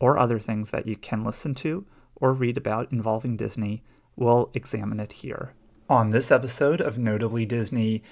or other things that you can listen to or read about involving Disney, we'll examine it here. On this episode of Notably Disney,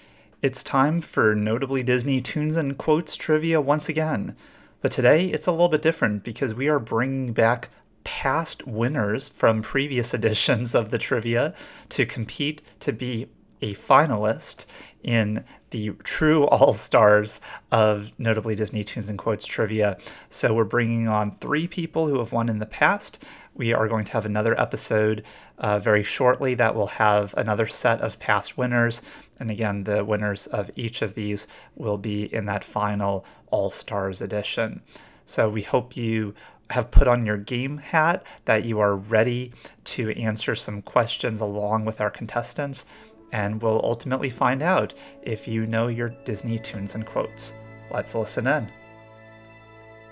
it's time for Notably Disney Tunes and Quotes trivia once again. But today it's a little bit different because we are bringing back past winners from previous editions of the trivia to compete to be a finalist in the true all stars of notably Disney Tunes and Quotes trivia. So we're bringing on three people who have won in the past. We are going to have another episode uh, very shortly that will have another set of past winners. And again, the winners of each of these will be in that final All Stars edition. So we hope you have put on your game hat, that you are ready to answer some questions along with our contestants and we'll ultimately find out if you know your Disney tunes and quotes. Let's listen in.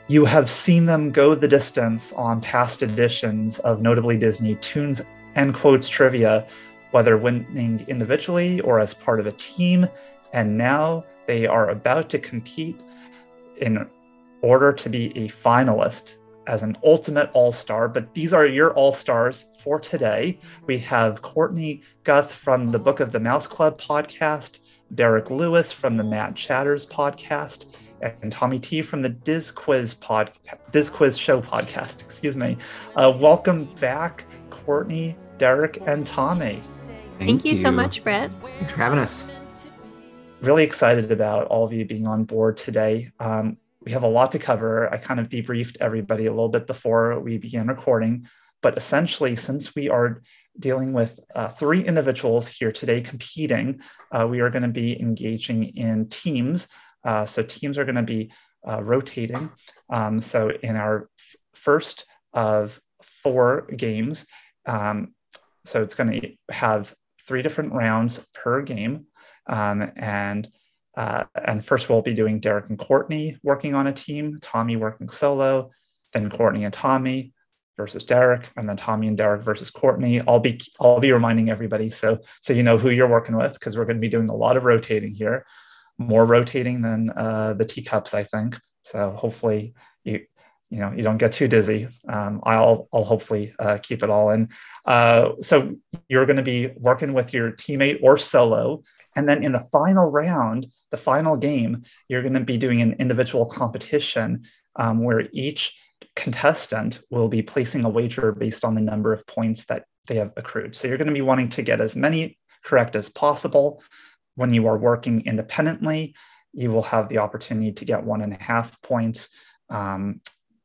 You have seen them go the distance on past editions of Notably Disney Tunes and Quotes trivia, whether winning individually or as part of a team, and now they are about to compete in order to be a finalist as an ultimate all star, but these are your all stars for today. We have Courtney Guth from the Book of the Mouse Club podcast, Derek Lewis from the Mad Chatters podcast, and Tommy T from the Diz Quiz pod, Diz Quiz Show podcast. Excuse me. Uh, welcome back, Courtney, Derek, and Tommy. Thank, you so much, Brett. Thanks for having us. Really excited about all of you being on board today. Um, we have a lot to cover. I kind of debriefed everybody a little bit before we began recording, but essentially, since we are dealing with uh, three individuals here today competing, uh, we are going to be engaging in teams. Uh, so teams are going to be uh, rotating. Um, so in our f- first of four games, um, so it's going to have three different rounds per game, um, and uh, and first we'll be doing Derek and Courtney working on a team, Tommy working solo, then Courtney and Tommy versus Derek, and then Tommy and Derek versus Courtney. I'll be I'll be reminding everybody so so you know who you're working with because we're going to be doing a lot of rotating here, more rotating than uh, the teacups, I think. So hopefully you you know you don't get too dizzy. Um, I'll I'll hopefully uh, keep it all in. Uh, so you're going to be working with your teammate or solo, and then in the final round the final game, you're going to be doing an individual competition um, where each contestant will be placing a wager based on the number of points that they have accrued. So you're going to be wanting to get as many correct as possible. When you are working independently, you will have the opportunity to get one and a half points um,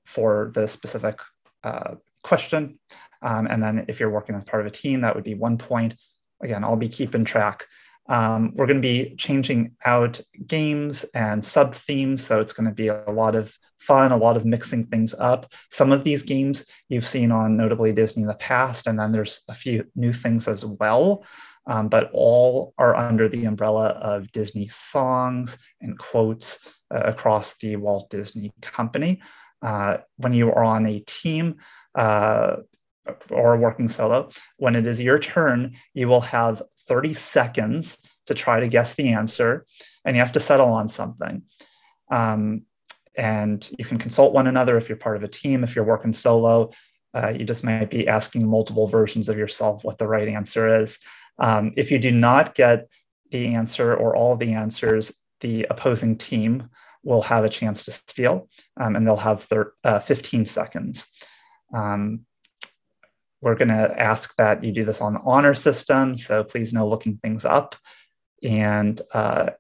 for the specific uh, question. Um, and then if you're working as part of a team, that would be one point. Again, I'll be keeping track um, we're going to be changing out games and sub themes, so it's going to be a lot of fun, a lot of mixing things up. Some of these games you've seen on notably Disney in the past, and then there's a few new things as well. um, but all are under the umbrella of Disney songs and quotes uh, across the Walt Disney Company. Uh, when you are on a team uh, or working solo, when it is your turn, you will have 30 seconds to try to guess the answer, and you have to settle on something. Um, and you can consult one another if you're part of a team. If you're working solo, uh, you just might be asking multiple versions of yourself what the right answer is. Um, if you do not get the answer or all the answers, the opposing team will have a chance to steal, um, and they'll have thir- uh, 15 seconds. Um, we're going to ask that you do this on the honor system, so please no looking things up. And uh,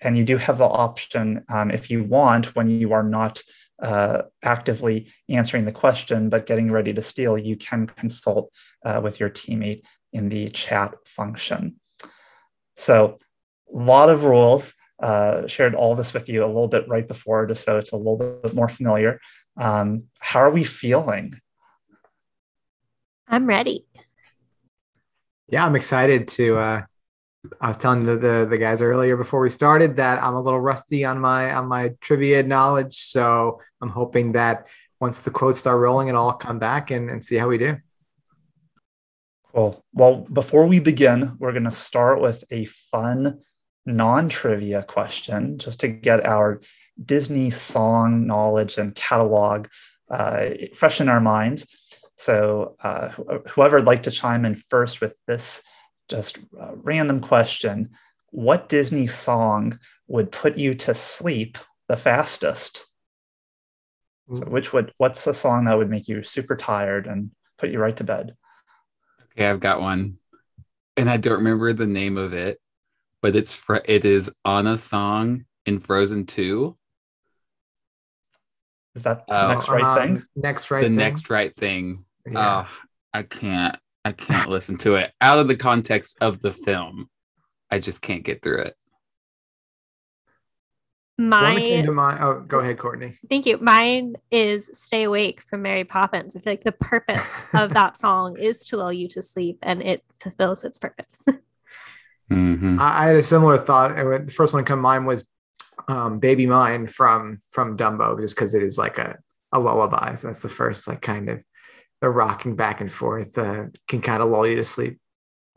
and you do have the option um, if you want when you are not uh, actively answering the question but getting ready to steal, you can consult uh, with your teammate in the chat function. So, a lot of rules. Uh, shared all this with you a little bit right before, just so it's a little bit more familiar. Um, how are we feeling? I'm ready. Yeah, I'm excited to. Uh, I was telling the, the the guys earlier before we started that I'm a little rusty on my on my trivia knowledge, so I'm hoping that once the quotes start rolling, it'll all come back and, and see how we do. Cool. Well, before we begin, we're going to start with a fun non trivia question just to get our Disney song knowledge and catalog uh, fresh in our minds. So, uh, whoever would like to chime in first with this just random question What Disney song would put you to sleep the fastest? So which would what's a song that would make you super tired and put you right to bed? Okay, I've got one, and I don't remember the name of it, but it's fr- it is Anna's song in Frozen Two. Is that the uh, next right um, thing? Next right. The thing? next right thing. Yeah. Oh, I can't. I can't listen to it out of the context of the film. I just can't get through it. My came to mind. Oh, go ahead, Courtney. Thank you. Mine is "Stay Awake" from Mary Poppins. I feel like the purpose of that song is to lull you to sleep, and it fulfills its purpose. Mm-hmm. I, I, had a similar thought. The first one to come to mind was um, "Baby Mine" from from Dumbo, just because it is like a a lullaby. So that's the first like kind of the rocking back and forth uh, can kind of lull you to sleep.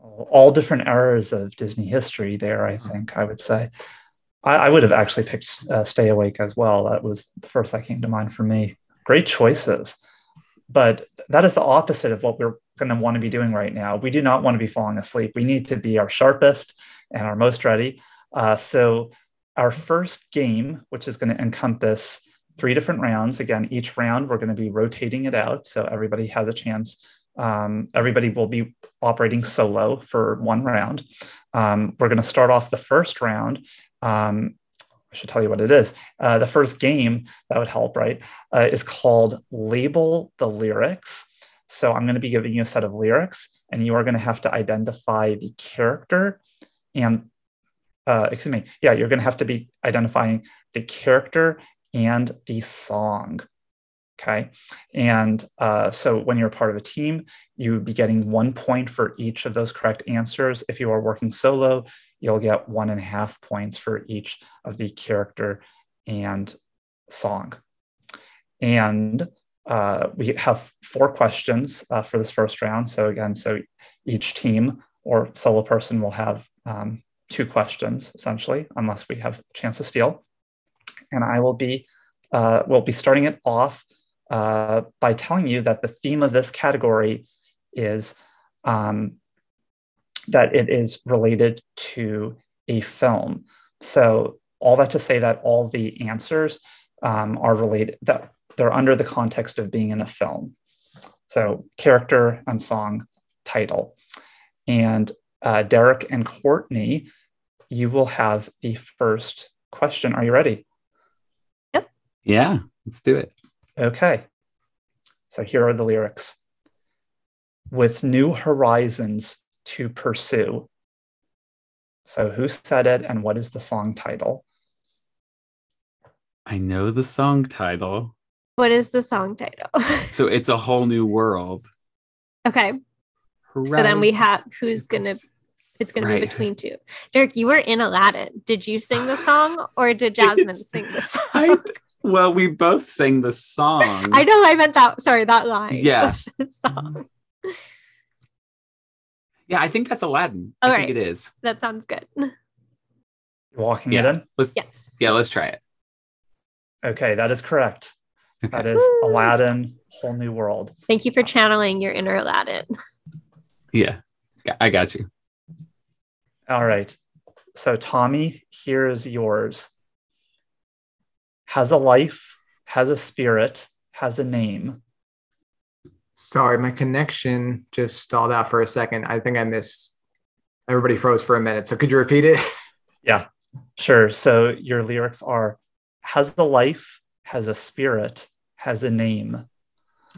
All different eras of Disney history. There, I think I would say. I, I would have actually picked uh, Stay Awake as well. That was the first that came to mind for me. Great choices. But that is the opposite of what we're going to want to be doing right now. We do not want to be falling asleep. We need to be our sharpest and our most ready. Uh, so, our first game, which is going to encompass three different rounds, again, each round we're going to be rotating it out. So, everybody has a chance. Um, everybody will be operating solo for one round. Um, we're going to start off the first round um, I should tell you what it is. Uh, the first game that would help, right, uh, is called Label the Lyrics. So I'm going to be giving you a set of lyrics, and you are going to have to identify the character and, uh, excuse me, yeah, you're going to have to be identifying the character and the song. Okay. And uh, so when you're part of a team, you would be getting one point for each of those correct answers. If you are working solo, you'll get one and a half points for each of the character and song. And uh, we have four questions uh, for this first round. So again, so each team or solo person will have um, two questions essentially, unless we have a chance to steal. And I will be, uh, will be starting it off uh, by telling you that the theme of this category is um, that it is related to a film. So all that to say that all the answers um, are related that they're under the context of being in a film. So character and song title. And uh, Derek and Courtney, you will have the first question. Are you ready? Yep. Yeah, let's do it. Okay. So here are the lyrics. With new horizons to pursue. So, who said it and what is the song title? I know the song title. What is the song title? so, it's a whole new world. Okay. Horizons. So then we have who's going to It's going to be between two. Derek, you were in Aladdin. Did you sing the song or did Jasmine sing the song? I, well, we both sang the song. I know I meant that. Sorry, that line. Yeah. song. Yeah, I think that's Aladdin. All I right. think it is. That sounds good. You're walking it Yeah. in? Let's Yes. yeah, let's try it. Okay, that is correct. That Okay. is Aladdin, Whole New World. Thank you for channeling your inner Aladdin. Yeah. I got you. All right. So, Tommy, here is yours. Has a life, has a spirit, has a name. Sorry, my connection just stalled out for a second. I think I missed. Everybody froze for a minute. So could you repeat it? Yeah, sure. So, your lyrics are has a life, has a spirit, has a name.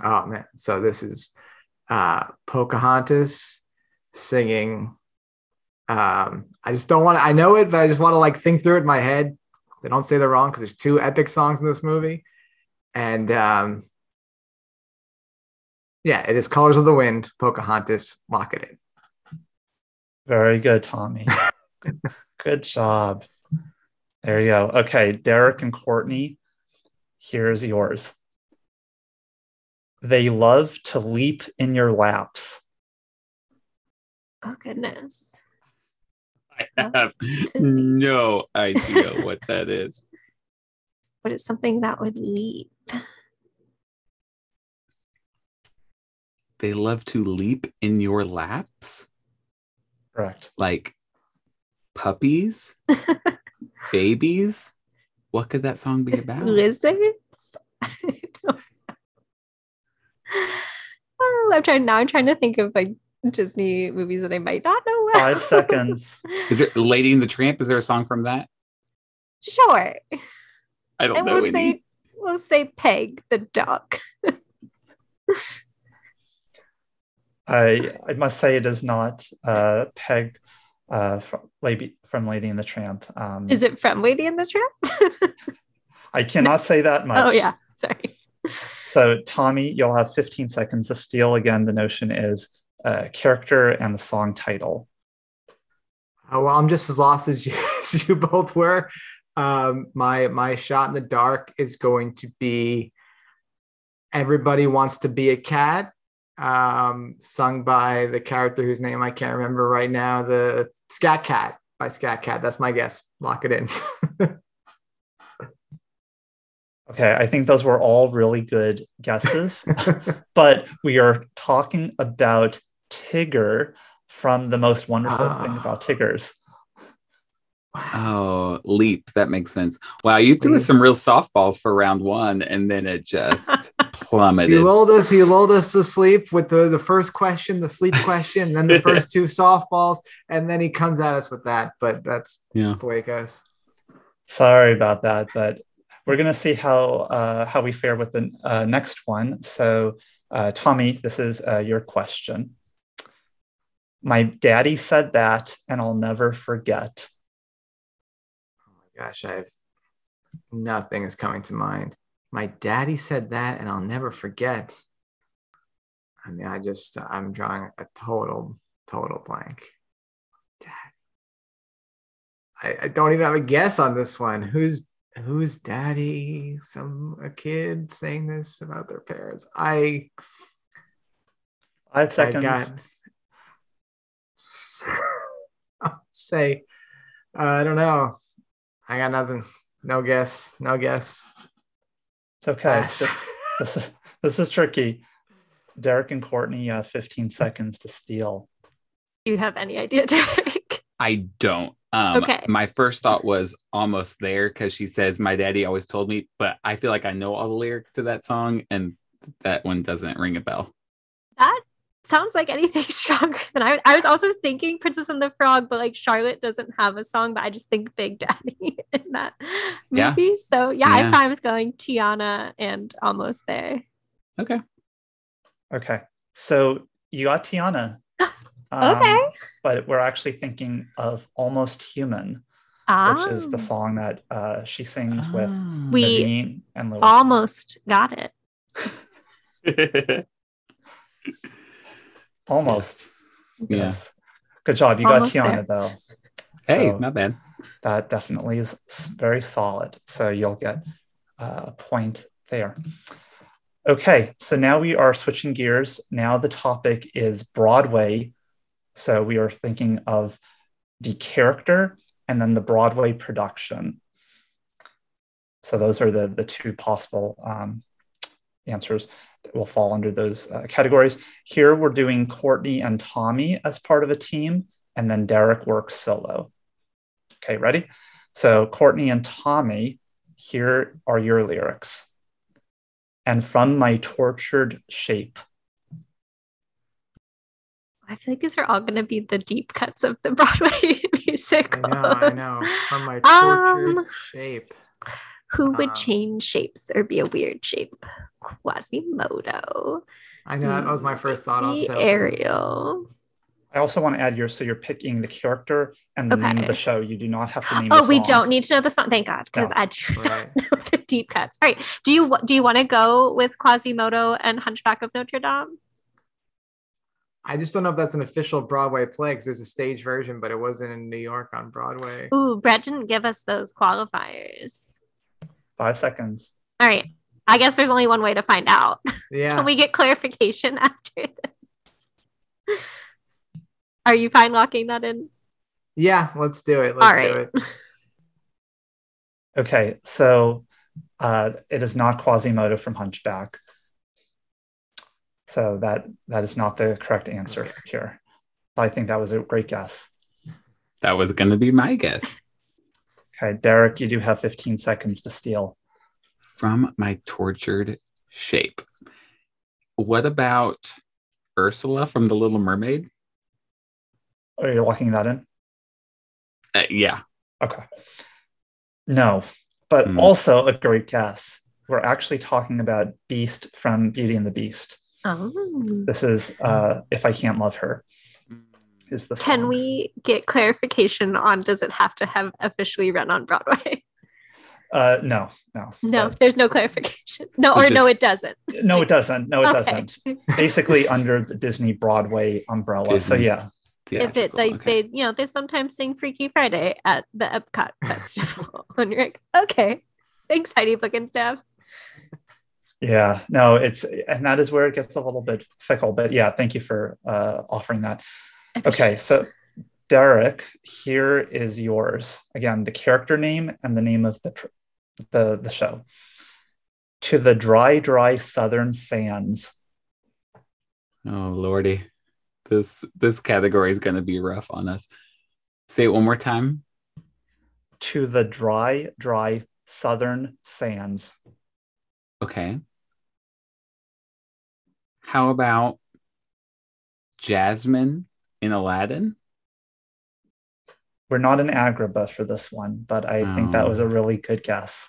Oh man. So this is uh Pocahontas singing. Um, I just don't want to, I know it, but I just want to like think through it in my head. They don't say they're wrong because there's two epic songs in this movie. And um yeah, it is Colors of the Wind, Pocahontas, lock it in. Very good, Tommy. good job. There you go. Okay, Derek and Courtney, here's yours. They love to leap in your laps. Oh goodness. I have no idea what that is. But it's something that would leap. They love to leap in your laps Correct. like puppies, babies. What could that song be about? Lizards? I don't know. Oh, I'm trying now. I'm trying to think of like Disney movies that I might not know. well. Five seconds. Is it Lady and the Tramp? Is there a song from that? Sure. I don't And know we'll any. say we'll say Peg the duck. I I must say it is not uh, Peg uh, from, Lady, from Lady and the Tramp. Um, Is it from Lady and the Tramp? I cannot say that much. oh yeah. Sorry. So Tommy, you'll have 15 seconds to steal. Again, the notion is uh, character and the song title. Oh, well, I'm just as lost as you, as you both were. Um, my my shot in the dark is going to be "Everybody Wants to Be a Cat," um, sung by the character whose name I can't remember right now. The Scat Cat by Scat Cat. That's my guess. Lock it in. Okay, I think those were all really good guesses, but we are talking about Tigger from the most wonderful thing about Tiggers. Oh, leap. That makes sense. Wow, you threw us some real softballs for round one, and then it just plummeted. he plummeted. lulled us. He lulled us to sleep with the the first question, the sleep question, and then the first two softballs, and then he comes at us with that. But that's Yeah. the way it goes. Sorry about that, but we're gonna see how uh, how we fare with the uh, next one. So, uh, Tommy, this is uh, your question. My daddy said that, and I'll never forget. Oh my gosh, I have nothing is coming to mind. My daddy said that, and I'll never forget. I mean, I just I'm drawing a total total blank. Dad. I, I don't even have a guess on this one. Who's who's daddy? Some a kid saying this about their parents. I Five I seconds. got. I'll say, uh, I don't know. I got nothing. No guess. No guess. It's okay. This, this is, this is tricky. Derek and Courtney, uh, 15 seconds to steal. Do you have any idea, Derek? I don't. Um, Okay. My first thought was almost there because she says, My daddy always told me, but I feel like I know all the lyrics to that song, and that one doesn't ring a bell. That sounds like anything stronger than I. I was also thinking Princess and the Frog, but like Charlotte doesn't have a song, but I just think Big Daddy in that Yeah. movie. So yeah, Yeah. I'm fine with going Tiana and almost there. Okay. Okay. So you got Tiana. Okay. But we're actually thinking of Almost Human, Ah, which is the song that uh, she sings with We Naveen and Louis. almost got it. Almost. Yeah. Yes. Good job. You Almost got Tiana there. though. Hey, So not bad. that definitely is very solid. So you'll get uh, a point there. Okay, so now we are switching gears. Now the topic is Broadway. So we are thinking of the character and then the Broadway production. So those are the, the two possible um, answers that will fall under those uh, categories. Here we're doing Courtney and Tommy as part of a team, and then Derek works solo. Okay, ready? So, Courtney and Tommy, here are your lyrics. And from my tortured shape. I feel like these are all going to be the deep cuts of the Broadway music. I know, I know. From my tortured Um, shape. Who would Um, change shapes or be a weird shape? Quasimodo. I know that was my first thought. The Also, Ariel. I also want to add your so you're picking the character and the name of the show. You do not have to name. Oh, the we song. don't need to know the song. Thank God, because No. I do not Right. know the deep cuts. All right. Do you do you want to go with Quasimodo and Hunchback of Notre Dame? I just don't know if that's an official Broadway play because there's a stage version, but it wasn't in New York on Broadway. Ooh, Brett didn't give us those qualifiers. Five seconds. All right. I guess there's only one way to find out. Yeah. Can we get clarification after this? Are you fine locking that in? Yeah, let's do it. Let's All do it. Okay, so uh, it is not Quasimodo from Hunchback. So that that is not the correct answer here. But I think that was a great guess. That was going to be my guess. Okay, Derek, you do have 15 seconds to steal. From my tortured shape. What about Ursula from The Little Mermaid? Are you locking that in? Uh, yeah. Okay. No, but Hmm. also a great guess. We're actually talking about Beast from Beauty and the Beast. Oh. This is uh, If I Can't Love Her. Is the Can song. we get clarification on does it have to have officially run on Broadway? Uh, no, no. No, there's no clarification. No, So or no, it doesn't. No, it doesn't. No, it Okay. doesn't. Basically, under the Disney Broadway umbrella. So Disney. yeah, if it Theatrical, like okay. they you know they sometimes sing Freaky Friday at the Epcot Festival, and you're like, okay, thanks, Heidi Blickenstaff. yeah. No, it's and that is where it gets a little bit fickle. But yeah, thank you for uh, offering that. Okay, so Derek, here is yours again. The character name and the name of the the the show. To the dry, dry southern sands. Oh lordy, this this category is going to be rough on us. Say it one more time. To the dry, dry southern sands. Okay. How about Jasmine in Aladdin? We're not in Agrabah for this one, but I think that Oh. was a really good guess.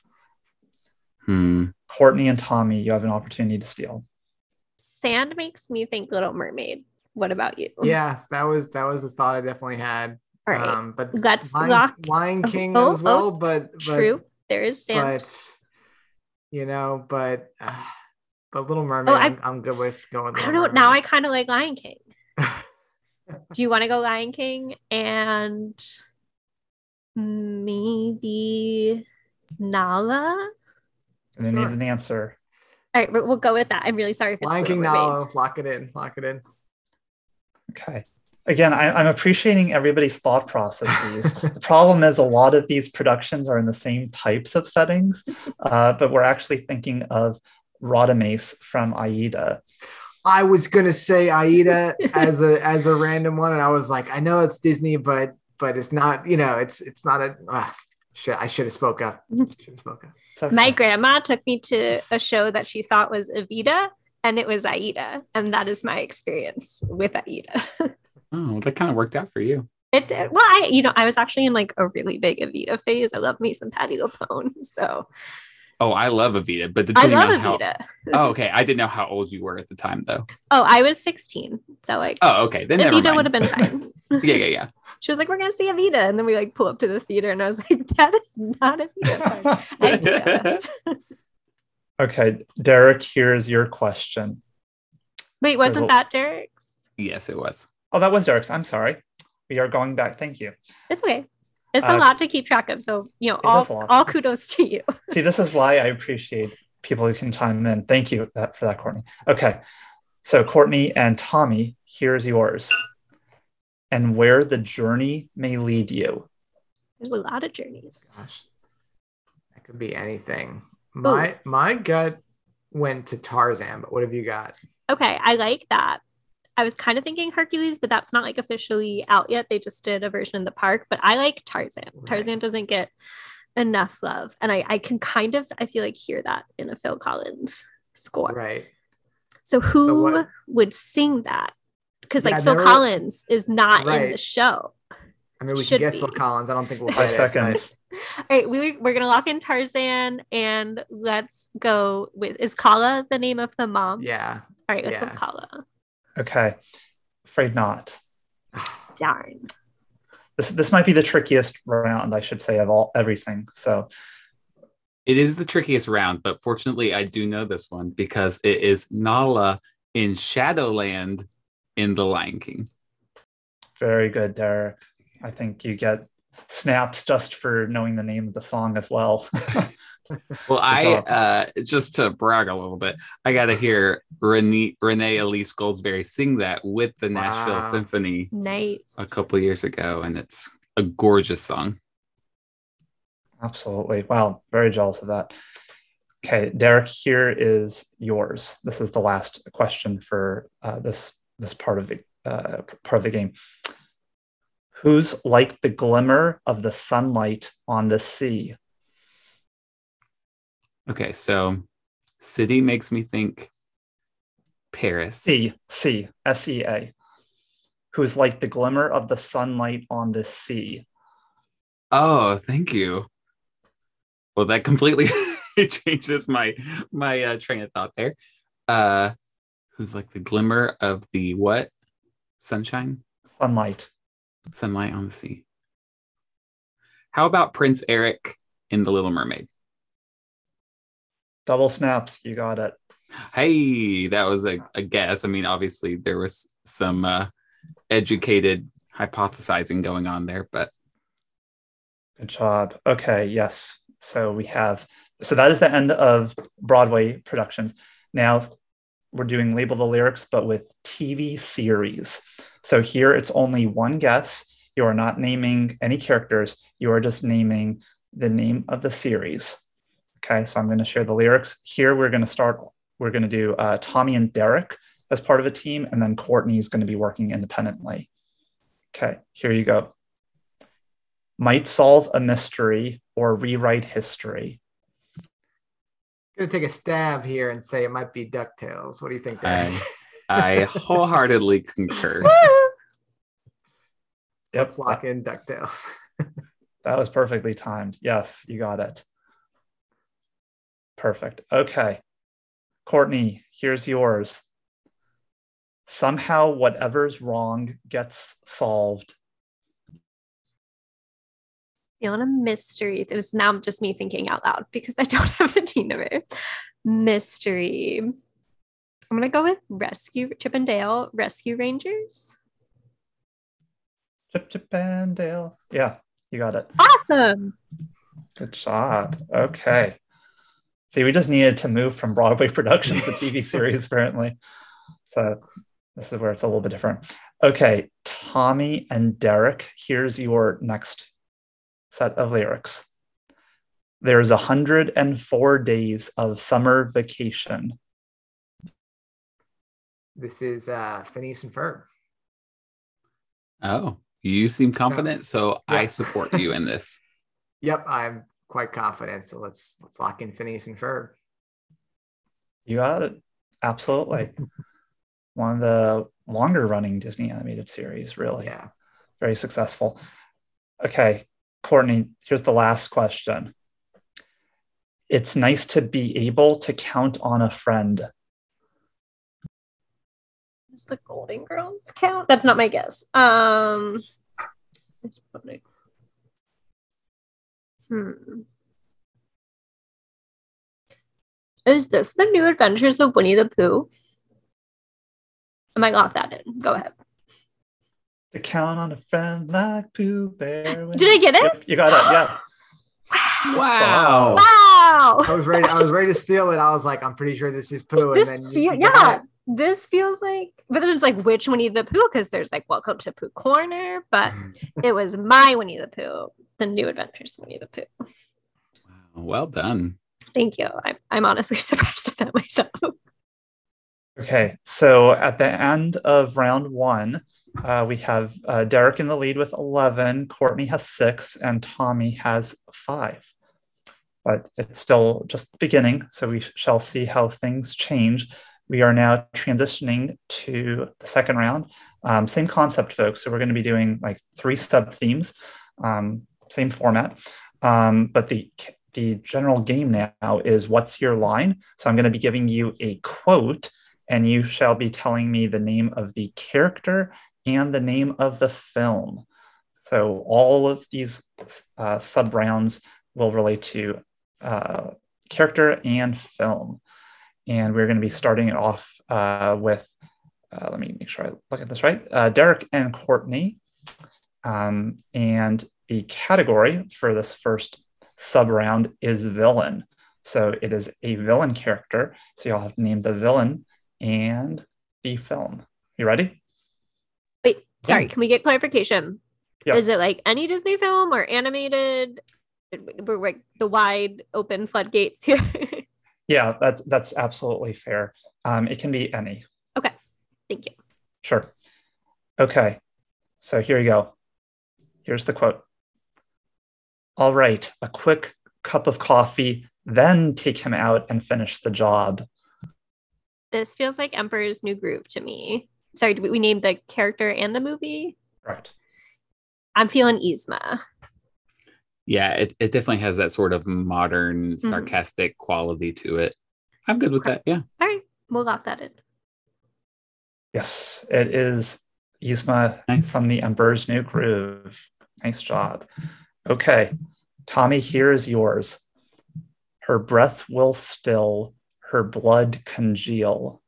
Hmm. Courtney and Tommy, you have an opportunity to steal. Sand makes me think Little Mermaid. What about you? Yeah, that was that was a thought I definitely had. All right. Um, but Let's Lion, lock- Lion King Oh, as well, oh, but, but True. There is sand. but you know, but uh, but Little Mermaid, Oh, I- I'm, I'm good with going. I Little don't know. Now I kind of like Lion King. Do you want to go Lion King and maybe Nala? And I need an answer. All right, we'll we'll go with that. I'm really sorry for Lion King now. Lock it in. Lock it in. Okay. Again, I, I'm appreciating everybody's thought processes. the problem is a lot of these productions are in the same types of settings, uh, but we're actually thinking of Radames from Aida. I was gonna say Aida as a as a random one, and I was like, I know it's Disney, but but it's not. You know, it's it's not a. ah, shit, I should have spoke up. Should have spoke up. Okay. My grandma took me to a show that she thought was Evita, and it was Aida, and that is my experience with Aida. Oh, that kind of worked out for you. It did. Well, I you know I was actually in like a really big Evita phase. I love me some Patti LuPone, so Oh, I love Evita, but I love on how. Evita. Oh, okay. I didn't know how old you were at the time, though. Oh, I was 16, so like Oh, okay. Then never Evita would have been fine. yeah, yeah, yeah. She was like, "We're gonna see Evita," and then we like pull up to the theater, and I was like, "That is not Evita." Sorry. I do this. Okay, Derek, here's your question. Wait, wasn't that Derek's? Yes, it was. Oh, that was Derek's. I'm sorry. we are going back. Thank you. It's okay. It's Uh, a lot to keep track of. So, you know, all, is a lot. all kudos to you. See, this is why I appreciate people who can chime in. Thank you that, for that, Courtney. Okay. So, Courtney and Tommy, here's yours. And where the journey may lead you. There's a lot of journeys. Gosh, that could be anything. My my gut went to Tarzan, but what have you got? Okay, I like that. I was kind of thinking Hercules, but that's not like officially out yet. They just did a version in the park, but I like Tarzan. Tarzan doesn't get enough love. And I, I can kind of, I feel like, hear that in a Phil Collins score. Right. So who So would sing that? Because like Yeah, Phil there Collins is not in the show. I mean, we Should can guess Phil. Collins. I don't think we'll Five get seconds. it. All right, we, we're gonna lock in Tarzan and let's go with is Kala the name of the mom? Yeah. All right, let's go yeah. with Kala. Okay. Afraid not. Darn. This, this might be the trickiest round, I should say, of all everything. So, It is the trickiest round, but fortunately, I do know this one because it is Nala in Shadowland in The Lion King. very good, Derek. I think you get snaps just for knowing the name of the song as well. Well, I uh, just to brag a little bit, I got to hear Renee, Renee Elise Goldsberry sing that with the Nashville Wow. Symphony Nice. a couple years ago, and it's a gorgeous song. Absolutely. Wow. Very jealous of that. Okay, Derek, here is yours. This is the last question for uh, this this part of the uh, part of the game. Who's like the glimmer of the sunlight on the sea? Okay, so city makes me think Paris. C C S E A. Who's like the glimmer of the sunlight on the sea? Oh, thank you. Well, that completely changes my my uh, train of thought there. Uh, who's like the glimmer of the what? Sunshine, Sunlight. sunlight on the sea. How about Prince Eric in The Little Mermaid? Double snaps. You got it. Hey, that was a, a guess. I mean, obviously there was some uh, educated hypothesizing going on there, but Good job. Okay, yes. So we have, so that is the end of Broadway productions. Now we're doing Label the Lyrics, but with TV series. So here it's only one guess. You are not naming any characters, you are just naming the name of the series. Okay, so I'm going to share the lyrics. Here we're going to start, we're going to do uh, Tommy and Derek as part of a team, and then Courtney is going to be working independently. Okay, here you go might solve a mystery or rewrite history. I'm gonna take a stab here and say it might be Ducktales. What do you think? Derek? I, I wholeheartedly concur. Yep, Let's lock in Ducktales. that was perfectly timed. Yes, you got it. Perfect. Okay. Courtney, here's yours. Somehow, whatever's wrong gets solved. Feeling a mystery. It was now just me thinking out loud because I don't have a team number. Mystery. I'm gonna go with Rescue Chip and Dale Rescue Rangers. Chip, Chip, and Dale. Yeah, you got it. Awesome. Good job. Okay. See, we just needed to move from Broadway productions to TV series, apparently. So this is where it's a little bit different. Okay, Tommy and Derek, here's your next set of lyrics. There's 104 days of summer vacation. This is uh, Phineas and Ferb. Oh, you seem confident, so I support you in this. Yep, I'm quite confident. So let's let's lock in Phineas and Ferb. You got it. Absolutely. One of the longer running Disney animated series, really. Yeah. Very successful. Okay, Courtney, here's the last question. It's nice to be able to count on a friend. Does the Golden Girls count? That's not my guess. Um. It's probably- Hmm. Is this the new adventures of Winnie the Pooh? Am I might lock that in. Go ahead. To count on a friend like Pooh Bear. Did I get it? Yep, you got it. Yeah. Wow. Wow. I was ready. I was ready to steal it. I was like, I'm pretty sure this is Pooh. this and then you- feel, you yeah, it. This feels like, but then it's like which Winnie the Pooh because there's like Welcome to Pooh Corner, but it was my Winnie the Pooh, the New Adventures of Winnie the Pooh. Well done. Thank you. I'm, I'm honestly surprised at that myself. Okay, so at the end of round one, uh, we have uh, Derek in the lead with 11, Courtney has six, and Tommy has five. But it's still just the beginning, so we shall see how things change. We are now transitioning to the second round. Um, same concept, folks. So we're going to be doing like three sub themes, um, same format. Um, but the the general game now is what's your line? So I'm going to be giving you a quote, and you shall be telling me the name of the character and the name of the film. So all of these uh, sub rounds will relate to uh, character and film. And we're going to be starting it off uh, with, uh, let me make sure I look at this right, uh, Derek and Courtney. Um, and the category for this first sub round is villain. So it is a villain character. So you'll have to name the villain and the film. You ready? Wait, sorry, can we get clarification? Yes. Is it like any Disney film or animated? We're like the wide open floodgates here. Yeah, that's that's absolutely fair. Um, it can be any. okay, thank you. Sure. Okay. So here you go. Here's the quote. All right, a quick cup of coffee, then take him out and finish the job. This feels like Emperor's New Groove to me. Sorry, we, we name the character and the movie? Right. I'm feeling Yzma. Yeah, it, it definitely has that sort of modern, mm-hmm. sarcastic quality to it. I'm good with that. Yeah. All right, we'll lock that in. Yes, it is Yzma from the Emperor's New Groove. Nice job. Okay, Tommy, here is yours. Her breath will still, her blood congeal.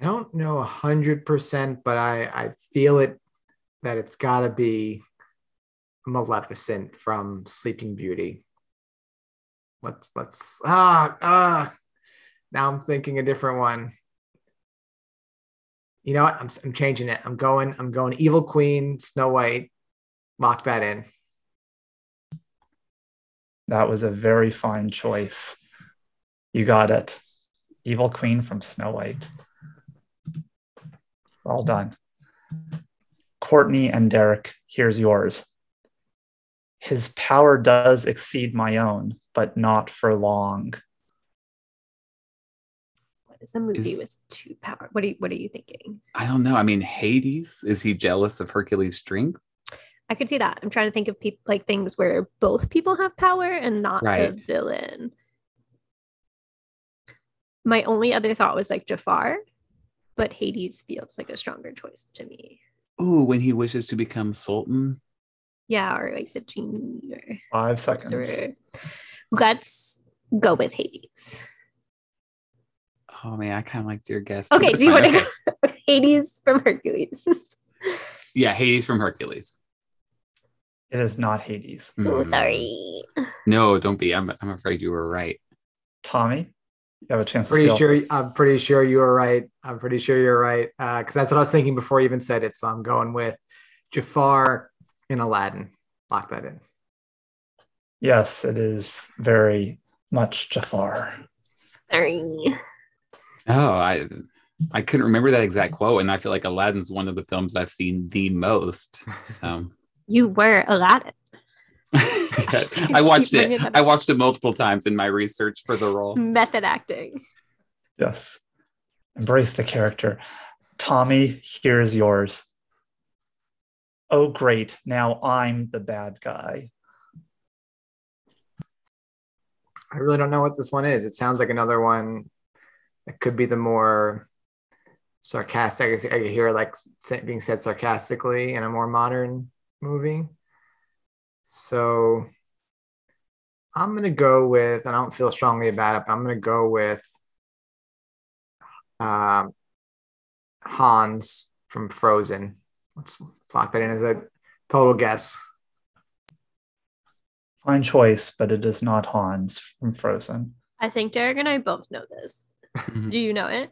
I don't know a hundred percent, but I I feel it that it's got to be Maleficent from Sleeping Beauty. Let's let's ah ah. Now I'm thinking a different one. You know what? I'm I'm changing it. I'm going I'm going Evil Queen, Snow White. Lock that in. That was a very fine choice. You got it. Evil Queen from Snow White. Well done. Courtney and Derek, here's yours. His power does exceed my own, but not for long. What is a movie Is- with two power? What are you, what are you thinking? I don't know. I mean, Hades, is he jealous of Hercules' strength? I could see that. I'm trying to think of people like things where both people have power and not Right. the villain. My only other thought was like Jafar, but Hades feels like a stronger choice to me. Ooh, when he wishes to become Sultan. Yeah, or like the genie or Five seconds. sorcerer. Let's go with Hades. Oh man, I kind of liked your guess. Okay, do you want to Okay. go Hades from Hercules? Yeah, Hades from Hercules. It is not Hades. oh, Mm. sorry. No, don't be. I'm, I'm afraid you were right. Tommy, you have a chance Pretty steal. sure I'm pretty sure you were right. I'm pretty sure you're right. because that's what I was thinking before you even said it. So I'm going with Jafar in Aladdin. Lock that in. Yes, it is very much Jafar. Sorry. Oh, I I couldn't remember that exact quote, and I feel like Aladdin's one of the films I've seen the most. So You were Aladdin. yes, I watched it. I watched it multiple times in my research for the role. Method acting. Yes. Embrace the character. Tommy, here's yours. Oh, great. Now I'm the bad guy. I really don't know what this one is. It sounds like another one that could be the more sarcastic. I guess I hear like being said sarcastically in a more modern movie. So I'm gonna go with, and I don't feel strongly about it, but I'm gonna go with um, Hans from Frozen. Let's, let's lock that in as a total guess. Fine choice, but it is not Hans from Frozen. I think Derek and I both know this. Do you know it?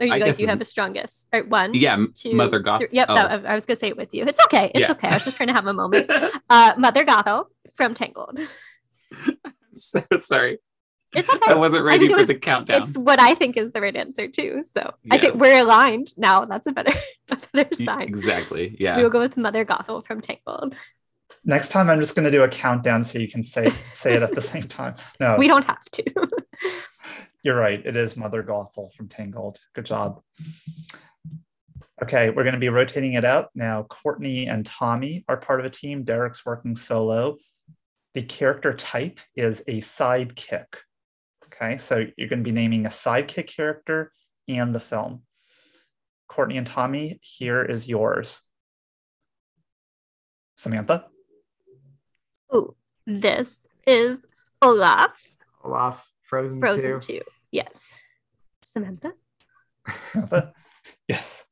Or you I like guess you have a strong guess? All right, one. Yeah, two, Mother Goth. three- Yep, oh, that- I, I was gonna say it with you. It's okay. It's Yeah. okay. I was just trying to have a moment. Uh, Mother Gothel from Tangled. so sorry. It's okay. I wasn't ready think it for was- the countdown. It's what I think is the right answer too. So I think we're aligned now. That's a better, a better sign. Exactly. Yeah. We will go with Mother Gothel from Tangled. Next time, I'm just going to do a countdown so you can say say it at the same time. No, We don't have to. You're right. It is Mother Gothel from Tangled. Good job. Okay, we're going to be rotating it out. Now, Courtney and Tommy are part of a team. Derek's working solo. The character type is a sidekick. Okay, so you're going to be naming a sidekick character and the film. Courtney and Tommy, here is yours. Samantha? Ooh, this is Olaf, Olaf, Frozen, Frozen 2. 2. Yes. Samantha? Samantha? yes.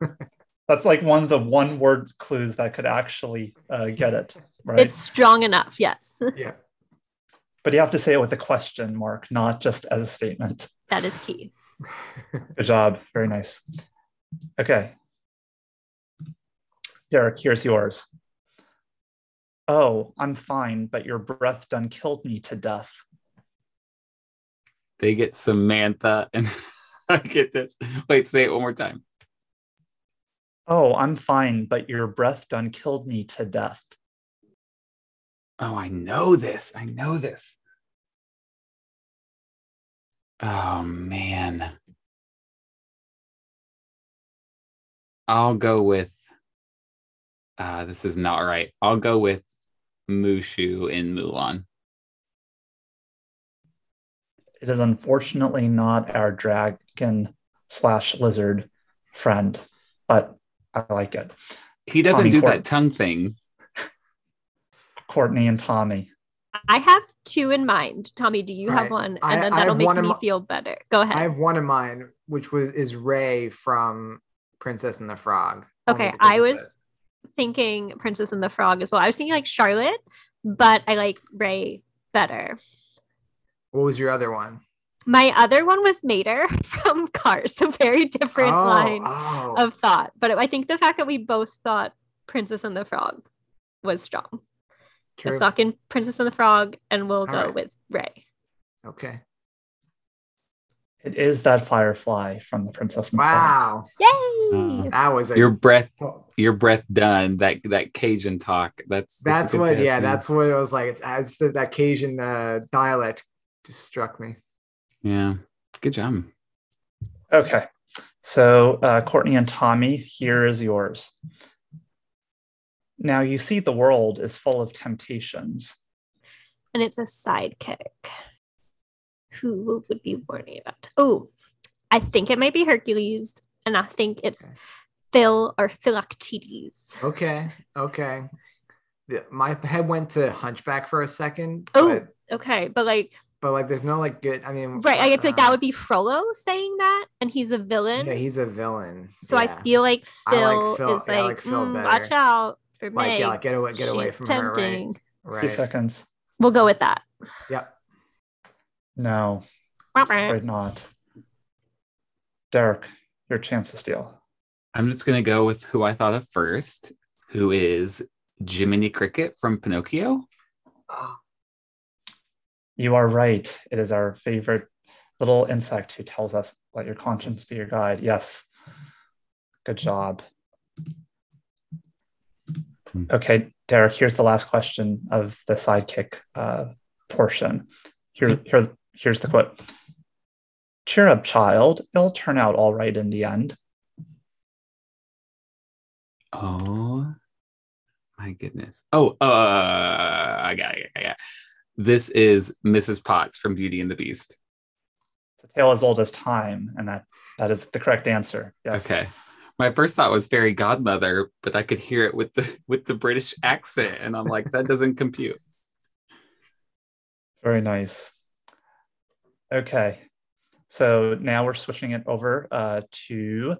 That's like one of the one word clues that could actually uh, get it, right? It's strong enough. Yes. Yeah. But you have to say it with a question mark, not just as a statement. That is key. Good job. Very nice. Okay. Derek, here's yours. Oh, I'm fine, but your breath done killed me to death. They get Samantha and I get this. Wait, say it one more time. Oh, I'm fine, but your breath done killed me to death. Oh, I know this. I know this. Oh man. I'll go with uh this is not right. I'll go with Mushu in Mulan. It is unfortunately not our dragon slash lizard friend, but I like it. He doesn't Tommy do that tongue thing. Courtney and Tommy. I have two in mind. Tommy, do you All have right. one? And I- then I that'll have make me mi- feel better. Go ahead. I have one in mind, which was is Ray from Princess and the Frog. okay, I was thinking Princess and the Frog as well. I was thinking like Charlotte, but I like Ray better. What was your other one? My other one was Mater from Cars, a very different Oh, line oh. of thought. But I think the fact that we both thought Princess and the Frog was strong. True. Let's lock in Princess and the Frog, and we'll go right. with Ray. Okay. It is that firefly from the Princess and the Frog. Wow. Yay! Uh, That was a your breath your breath done. That that Cajun talk. That's that's, That's what, guess, yeah, that's what it was like. It's, it's the, that Cajun uh, dialect just struck me. yeah. Good job. Okay. So, uh, Courtney and Tommy, here is yours. Now, you see, the world is full of temptations. and it's a sidekick. Who would be warning about? Oh, I think it might be Hercules, and I think it's Okay. Phil or Philoctetes. Okay. Okay. The- my head went to Hunchback for a second. Oh, But, okay, but like, but like, there's no like good. I mean, right? I feel like that uh, would be Frollo saying that, and he's a villain. Yeah, he's a villain. so yeah. I feel like I like Phil, Phil- is yeah, I like, like Phil "Mm, watch out for like, yeah, like, get away, get away She's from her, right? tempting." Two seconds. We'll go with that. Yep. No, right not. Derek, your chance to steal. I'm just gonna go with who I thought of first, who is Jiminy Cricket from Pinocchio. You are right. It is our favorite little insect who tells us, let your conscience be your guide. Yes. Good job. Hmm. Okay, Derek, here's the last question of the sidekick uh, portion. Here, here, here's the quote Cheer up, child. It'll turn out all right in the end. Oh my goodness. Oh, uh, I got it. I got it. This is Mrs. Potts from Beauty and the Beast. It's a tale as old as time, and that that is the correct answer. Yes. Okay. My first thought was fairy godmother, but I could hear it with the with the British accent, and I'm like, that doesn't compute. Very nice. Okay. So now we're switching it over uh, to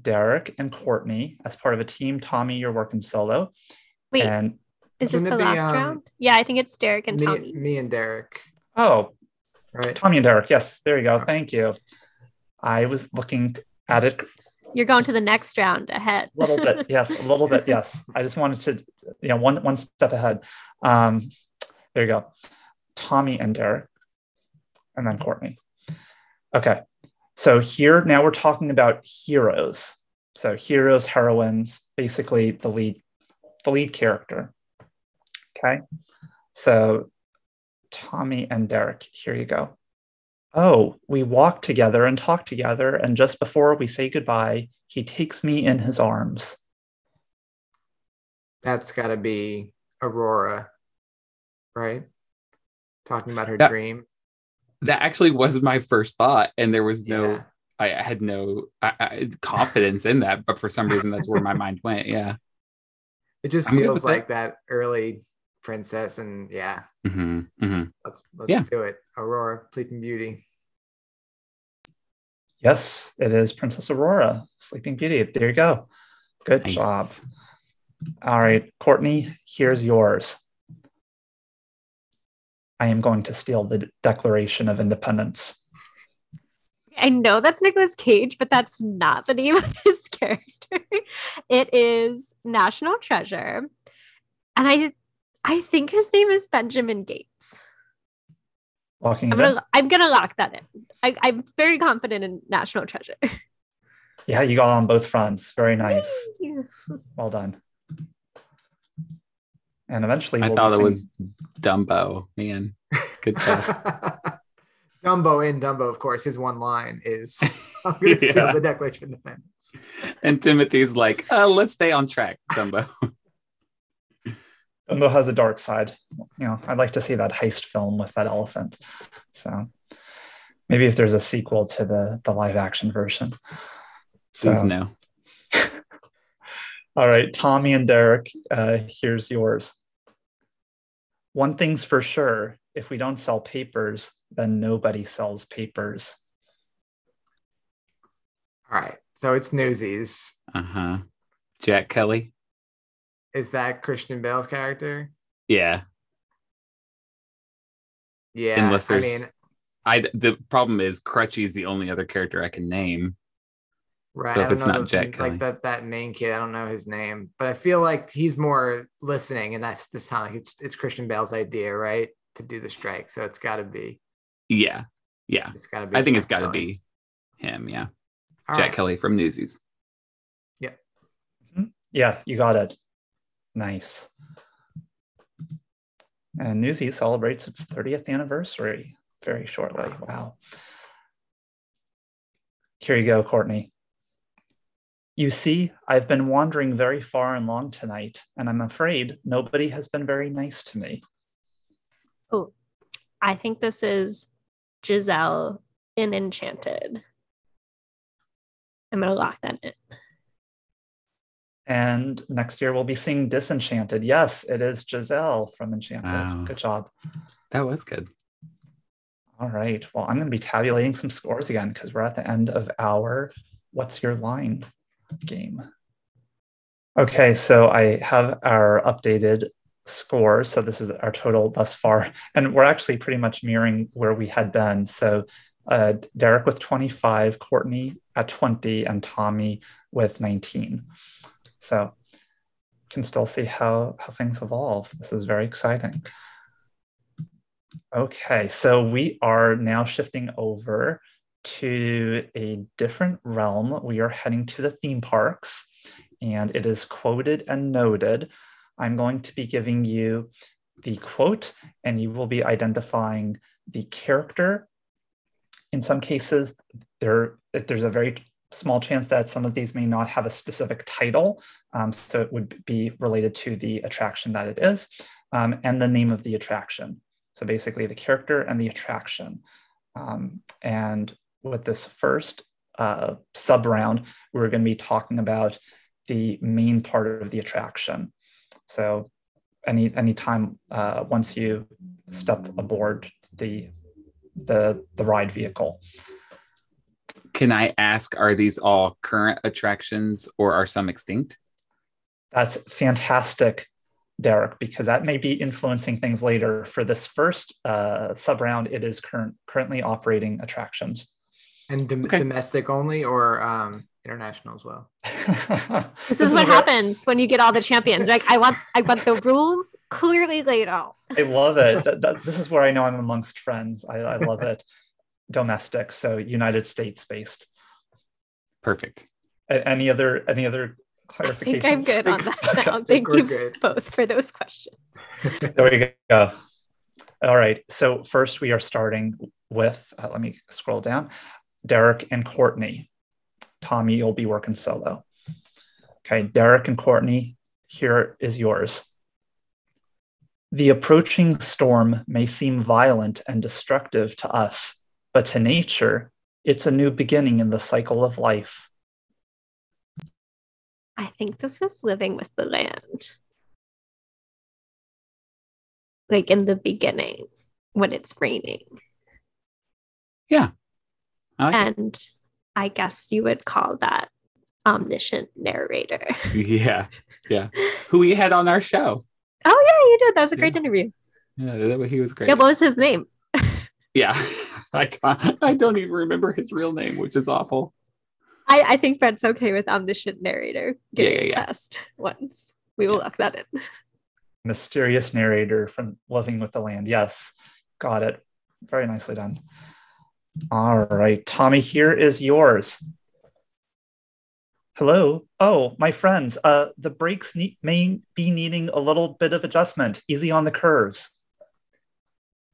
Derek and Courtney as part of a team. Tommy, you're working solo. Wait, And is this Shouldn't the it be, last um, round? Yeah, I think it's Derek and me, Tommy. me and Derek, oh, right? Tommy and Derek. Yes, there you go. Thank you. I was looking at it You're going to the next round ahead. a little bit. Yes, a little bit. Yes. I just wanted to, you know, one one step ahead. Um, there you go. Tommy and Derek, and then Courtney. Okay. So here now we're talking about heroes. So heroes, heroines, basically the lead, the lead character. Okay. So Tommy and Derek, here you go. Oh, we walk together and talk together, and just before we say goodbye, he takes me in his arms. That's got to be Aurora, right? Talking about her That- dream. That actually was my first thought, and there was no. Yeah. I, I had no I, I, confidence in that, but for some reason, that's where my mind went. Yeah. It just I'm feels with like that early princess, and yeah, hmm hmm let's let's Yeah. do it. Aurora, Sleeping Beauty. Yes, it is Princess Aurora, Sleeping Beauty. There you go. Good Nice. job. All right, Courtney, here's yours. I am going to steal the Declaration of Independence. I know that's Nicolas Cage, but that's not the name of his character. It is National Treasure. And I I think his name is Benjamin Gates. Locking I'm gonna I'm gonna lock that in. I, I'm very confident in National Treasure. Yeah, you got on both fronts. Very nice. Well done. And eventually, I we'll thought it was Dumbo. Man, good guess. Dumbo in Dumbo, of course, his one line is I'm gonna steal Yeah. the Declaration of Independence. and Timothy's like, uh, let's stay on track, Dumbo. Dumbo has a dark side. You know, I'd like to see that heist film with that elephant. So maybe if there's a sequel to the the live action version. Please So- no. All right, Tommy and Derek, uh, here's yours. One thing's for sure if we don't sell papers, then nobody sells papers. All right, so it's Newsies. Uh huh. Jack Kelly. Is that Christian Bale's character? Yeah. Yeah, Unless I mean, I the problem is Crutchy is the only other character I can name. right. So if it's not the- Jack Kelly. like that that main kid, I don't know his name, but I feel like he's more listening, and that's this time like it's it's Christian Bale's idea, right, to do the strike. So it's got to be Yeah. Yeah. it's got to be. I think it's got to be him. Yeah. All Jack right. Kelly from Newsies. Yeah. Mm-hmm. Yeah, you got it. Nice. And Newsy celebrates its 30th anniversary very shortly. Wow. Here you go, Courtney. You see, I've been wandering very far and long tonight, and I'm afraid nobody has been very nice to me. Oh, I think this is Giselle in Enchanted. I'm gonna lock that in. And next year we'll be seeing Disenchanted. Yes, it is Giselle from Enchanted. Wow. Good job. That was good. All right. Well, I'm going to be tabulating some scores again because we're at the end of our What's Your Line game. Okay, so I have our updated scores. So this is our total thus far. And we're actually pretty much mirroring where we had been. So uh, Derek with 25, Courtney at 20, and Tommy with 19. So can still see how, how things evolve. This is very exciting. Okay, so we are now shifting over to a different realm. We are heading to the theme parks, and it is quoted and noted. I'm going to be giving you the quote, and you will be identifying the character. In some cases, there there's a very small chance that some of these may not have a specific title, um, so it would be related to the attraction that it is, um, and the name of the attraction. So basically, the character and the attraction. Um, and with this first uh, sub round, we're going to be talking about the main part of the attraction. So any anytime uh, once you step aboard the the the ride vehicle. Can I ask, are these all current attractions or are some extinct? That's fantastic, Derek, because that may be influencing things later. For this first uh, sub round, it is current currently operating attractions. And dom- domestic only or um, international as well? This, is what happens when you get all the champions. Like I want, I want the rules clearly laid out. I love it. That- that- this is where I know I'm amongst friends. I, I love it. Domestic, so United States based. Perfect. A- Any other any other I think I'm good on that now. Thank you good. both for those questions. There we go. All right. So first we are starting with, uh, let me scroll down, Derek and Courtney. Tommy, you'll be working solo. Okay, Derek and Courtney, here is yours. The approaching storm may seem violent and destructive to us, but to nature, it's a new beginning in the cycle of life. I think this is living with the land. Like in the beginning when it's raining. Yeah. I like it. and I guess you would call that omniscient narrator. Yeah. Yeah. Who we had on our show. Oh yeah, you did. That was a great interview. Yeah, that, he was great. Yeah, what was his name? Yeah. I, don't- I don't even remember his real name, which is awful. I, I think Brett's okay with omniscient narrator Yeah, getting yeah, yeah. passed once. We will lock that in. Mysterious narrator from Living with the Land. Yes, got it. Very nicely done. All right, Tommy, here is yours. Hello. Oh, my friends, uh, the brakes ne- may be needing a little bit of adjustment. Easy on the curves.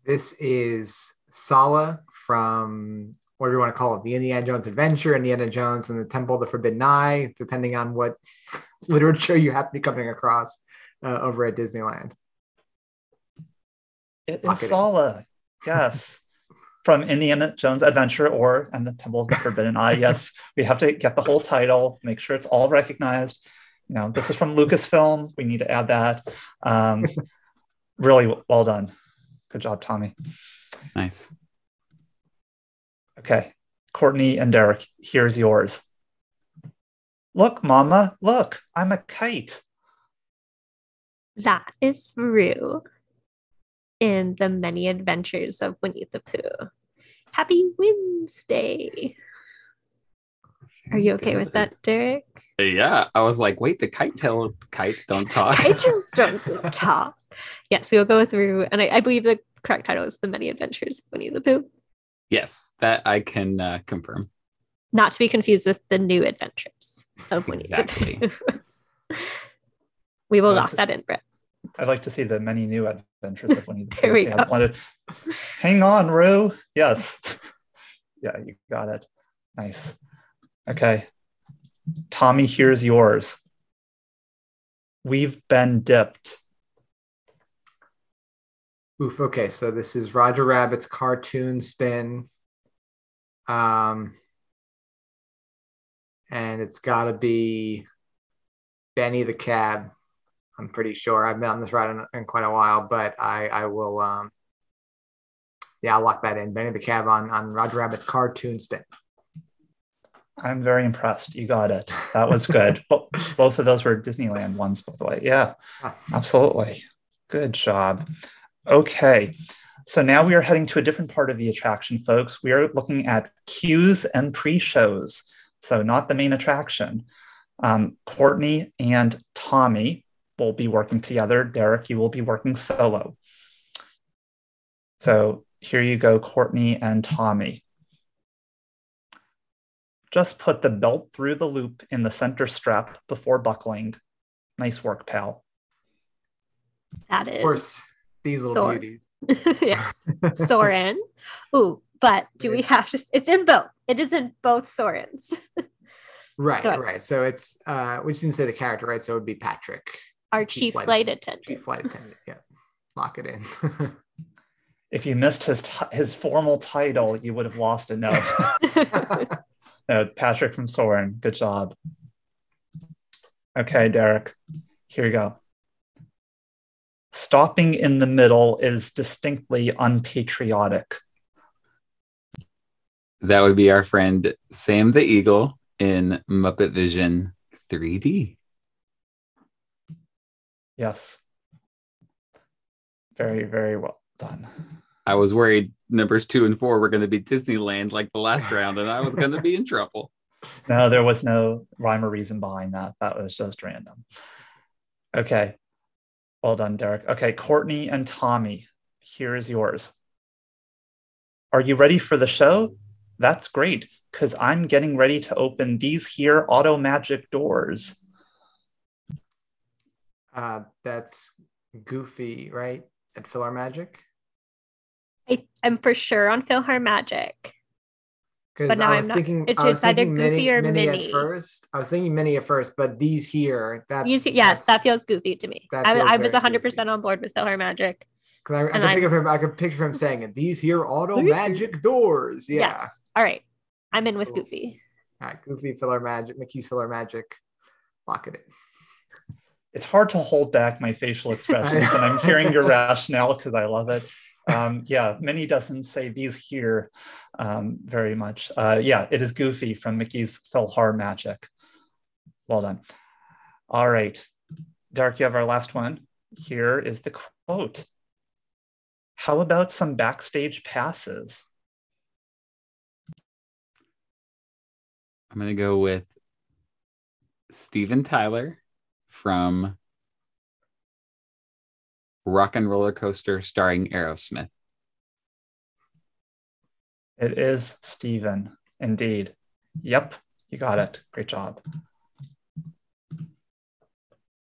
This is Sallah from whatever you want to call it, the Indiana Jones Adventure, Indiana Jones and the Temple of the Forbidden Eye, depending on what literature you happen to be coming across uh, over at Disneyland. It Lock is it in. Sallah. Yes. From Indiana Jones Adventure or and the Temple of the Forbidden Eye. Yes, we have to get the whole title, make sure it's all recognized. You know, this is from Lucasfilm. We need to add that. Um, really well done. Good job, Tommy. Nice. Okay. Courtney and Derek, here's yours. Look, Mama, look, I'm a kite. That is Roo in the many adventures of Winnie the Pooh. Happy Wednesday. Are you okay with that, Derek? Yeah. I was like, wait, the kite tail kites don't talk. I just don't talk. Yes, we'll go with Roo. And I, I believe the correct title is The Many Adventures of Winnie the Pooh. yes, that I can uh, confirm. Not to be confused with The New Adventures of Winnie Exactly. the Pooh. we will Well, lock that in, Brett. I'd like to see the many new adventures of Winnie the There Pooh. we go. wanted- Hang on, Roo. Yes. Yeah, you got it. Nice. Okay. Tommy, here's yours. We've been dipped. Oof. Okay, so this is Roger Rabbit's cartoon spin. Um, and it's got to be Benny the Cab. I'm pretty sure. I've been on this ride in, in quite a while, but I I will. Um, yeah, I'll lock that in. Benny the Cab on on Roger Rabbit's cartoon spin. I'm very impressed. You got it. That was good. Bo- Both of those were Disneyland ones, by the way. Yeah, absolutely. Good job. Okay. So now we are heading to a different part of the attraction, folks. We are looking at cues and pre shows. So, not the main attraction. Um, Courtney and Tommy will be working together. Derek, you will be working solo. So, here you go, Courtney and Tommy. Just put the belt through the loop in the center strap before buckling. Nice work, pal. That is. Of course, these little Sor- beauties. yes. Soarin'. Ooh, but do we have to? It's in both. It is in both Soarins. Right, right. So it's uh, we just didn't say the character, right? So it would be Patrick, Our chief flight attendant. chief flight attendant. Yeah, lock it in. If you missed his ti- his formal title, you would have lost a note. no, Patrick from Soarin'. Good job. Okay, Derek. Here you go. Stopping in the middle is distinctly unpatriotic. That would be our friend Sam the Eagle in Muppet Vision 3D. Yes. Very, very well done. I was worried numbers two and four were going to be Disneyland like the last round, and I was going to be in trouble. No, there was no rhyme or reason behind that. That was just random. Okay. Well done, Derek. Okay, Courtney and Tommy, here is yours. Are you ready for the show? That's great, because I'm getting ready to open these here auto magic doors. Uh, that's Goofy, right? At PhilharMagic. I, I'm for sure on PhilharMagic. Because But now I I'm was not- thinking, it's I was just either thinking mini, Goofy or mini, Minnie. at first. I was thinking mini at first, but these here, that's You see, yes, that feels goofy to me. that I, feels I was 100% on board with PhilharMagic. because I, I and could I- think of him. I could picture him saying it. These here auto magic doors. Yeah. Yes. All right. I'm in with Cool. Goofy. All right, Goofy PhilharMagic, Mickey's PhilharMagic. Lock it in. It's hard to hold back my facial expressions, and I'm hearing your rationale because I love it. Um, yeah, Minnie doesn't say these here um, very much. Uh, yeah, it is Goofy from Mickey's PhilharMagic. Well done. All right, Derek, you have our last one. Here is the quote. How about some backstage passes? I'm going to go with Steven Tyler from Rock and Roller Coaster starring Aerosmith. It is Steven, indeed. Yep, you got it. Great job.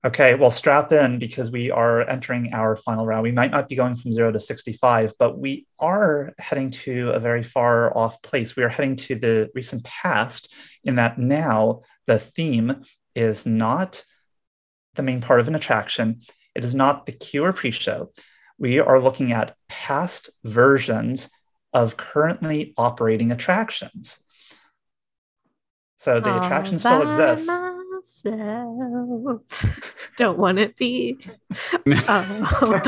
Okay, well, strap in because we are entering our final round. We might not be going from zero to 65, but we are heading to a very far off place. We are heading to the recent past, in that now the theme is not the main part of an attraction, it is not the queue or pre show. We are looking at past versions of currently operating attractions. So the attraction still exists. Myself. Don't want it to be. Oh.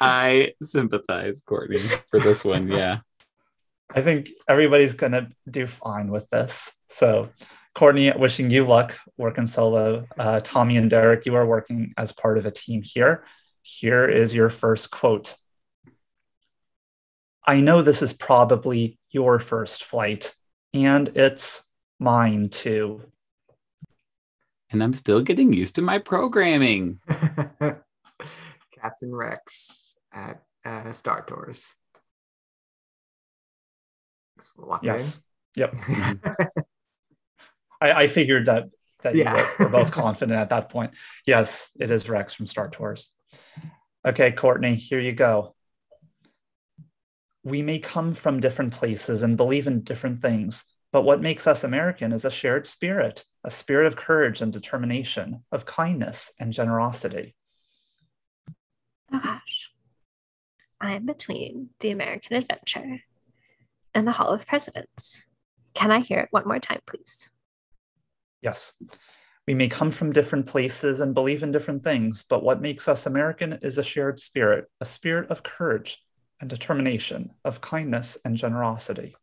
I sympathize, Courtney, for this one. Yeah. I think everybody's going to do fine with this. So, Courtney, wishing you luck working solo. Uh, Tommy and Derek, you are working as part of a team here. Here is your first quote I know this is probably your first flight, and it's mine too. And I'm still getting used to my programming. Captain Rex at uh, Star Tours. Let's Yes. Yep. in. I, I figured that that Yeah. you were, were both confident at that point. Yes, it is Rex from Star Tours. Okay, Courtney, here you go. We may come from different places and believe in different things, but what makes us American is a shared spirit, a spirit of courage and determination, of kindness and generosity. Oh gosh. I'm between the American Adventure and the Hall of Presidents. Can I hear it one more time, please? Yes. We may come from different places and believe in different things, but what makes us American is a shared spirit, a spirit of courage and determination, of kindness and generosity.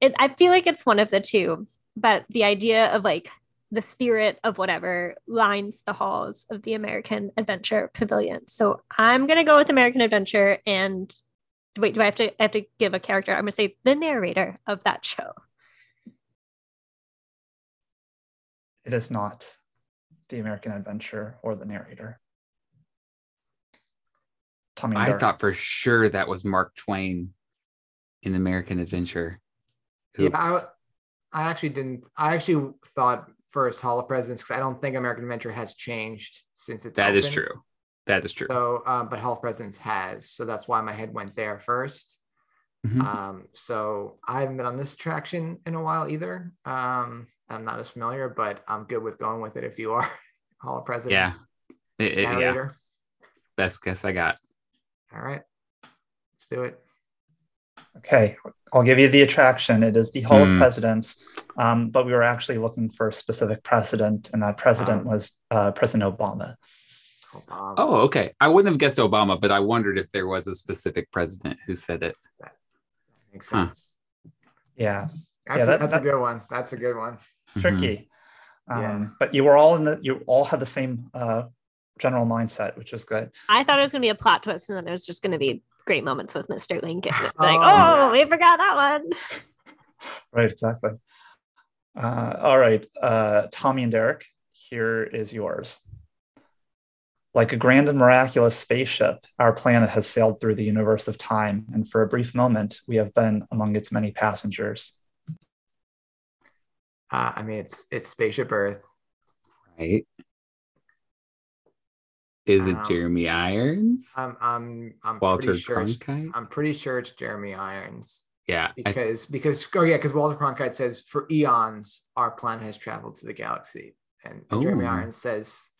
It, I feel like it's one of the two, but the idea of like the spirit of whatever lines the halls of the American Adventure Pavilion. So I'm gonna go with American Adventure and wait, do I have to I have to give a character? I'm gonna say the narrator of that show. It is not the American adventure or the narrator. Tommy and I Derek. thought for sure that was Mark Twain in American Adventure. Yeah, I, I actually didn't. I actually thought first Hall of Presidents because I don't think American Adventure has changed since it's that is open. true. That is true. So, um, but Hall of Presidents has, so that's why my head went there first. Mhm. Um, so I haven't been on this attraction in a while either. Um, I'm not as familiar, but I'm good with going with it if you are Hall of Presidents It- it- yeah, best guess I got. All right, let's do it. Okay, I'll give you the attraction. It is the Hall Hmm. of Presidents, um, but we were actually looking for a specific president, and that president Um, was uh, President Obama. Um, Oh, okay. I wouldn't have guessed Obama, but I wondered if there was a specific president who said it. That Makes Huh. sense. Yeah, That's, that- a, that's that- a good one. That's a good one. Tricky. Yeah. Um, But you were all in the you all had the same uh, general mindset, which was good. I thought it was going to be a plot twist, and then was just going to be great moments with Mr. Lincoln. It's Oh, like, oh, we forgot that one. Right, exactly. Uh, all right, uh, Tommy and Derek, here is yours. Like a grand and miraculous spaceship, our planet has sailed through the universe of time, and for a brief moment, we have been among its many passengers. Uh, I mean, it's it's Spaceship Earth. Right. Is it Um, Jeremy Irons? I'm I'm I'm Walter pretty sure Cronkite? I'm pretty sure it's Jeremy Irons Yeah. I- because because oh yeah because Walter Cronkite says for eons our planet has traveled through the galaxy and Jeremy Oh. Irons says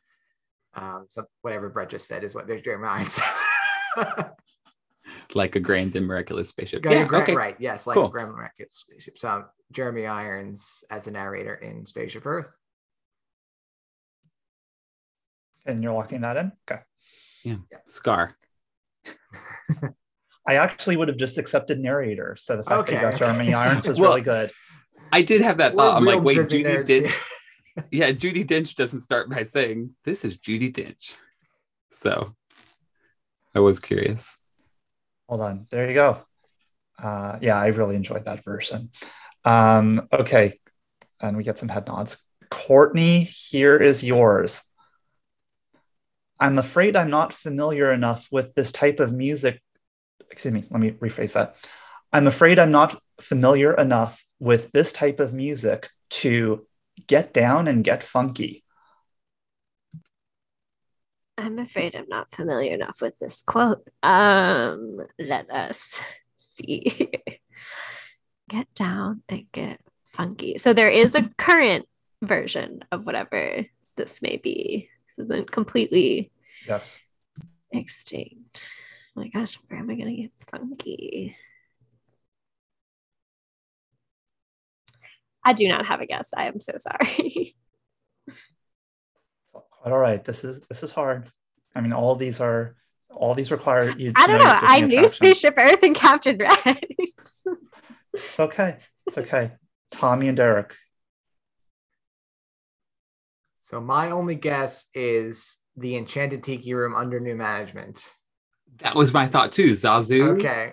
um so whatever Brett just said is what Jeremy Irons says. Like a grand and miraculous spaceship. Got Yeah, gra- okay. Right. Yes. Like Cool. Graham miraculous spaceship. So um, Jeremy Irons as the narrator in Spaceship Earth. And you're locking that in? Okay. Yeah. Scar. I actually would have just accepted narrator. So the fact that you got Jeremy Irons was Well, really good. I did have that We're thought. I'm like, wait, Disney Judy did. Yeah, Judi Dench doesn't start by saying, This is Judi Dench. So I was curious. Hold on. There you go. Uh, yeah, I really enjoyed that version. Um, okay. And we get some head nods. Courtney, here is yours. I'm afraid I'm not familiar enough with this type of music. Excuse me, let me rephrase that. I'm afraid I'm not familiar enough with this type of music to get down and get funky. I'm afraid I'm not familiar enough with this quote. Um, let us see. get down and get funky. So there is a current version of whatever this may be. This isn't completely Yes. extinct. Oh my gosh, where am I gonna get funky? I do not have a guess. I am so sorry. Quite all right. This is this is hard. I mean, all these are all these require you. I don't your know. I Disney knew attractions. Spaceship Earth and Captain Rex. It's okay. It's okay. Tommy and Derek. So my only guess is the Enchanted Tiki Room under new management. That was my thought too. Zazu. Okay.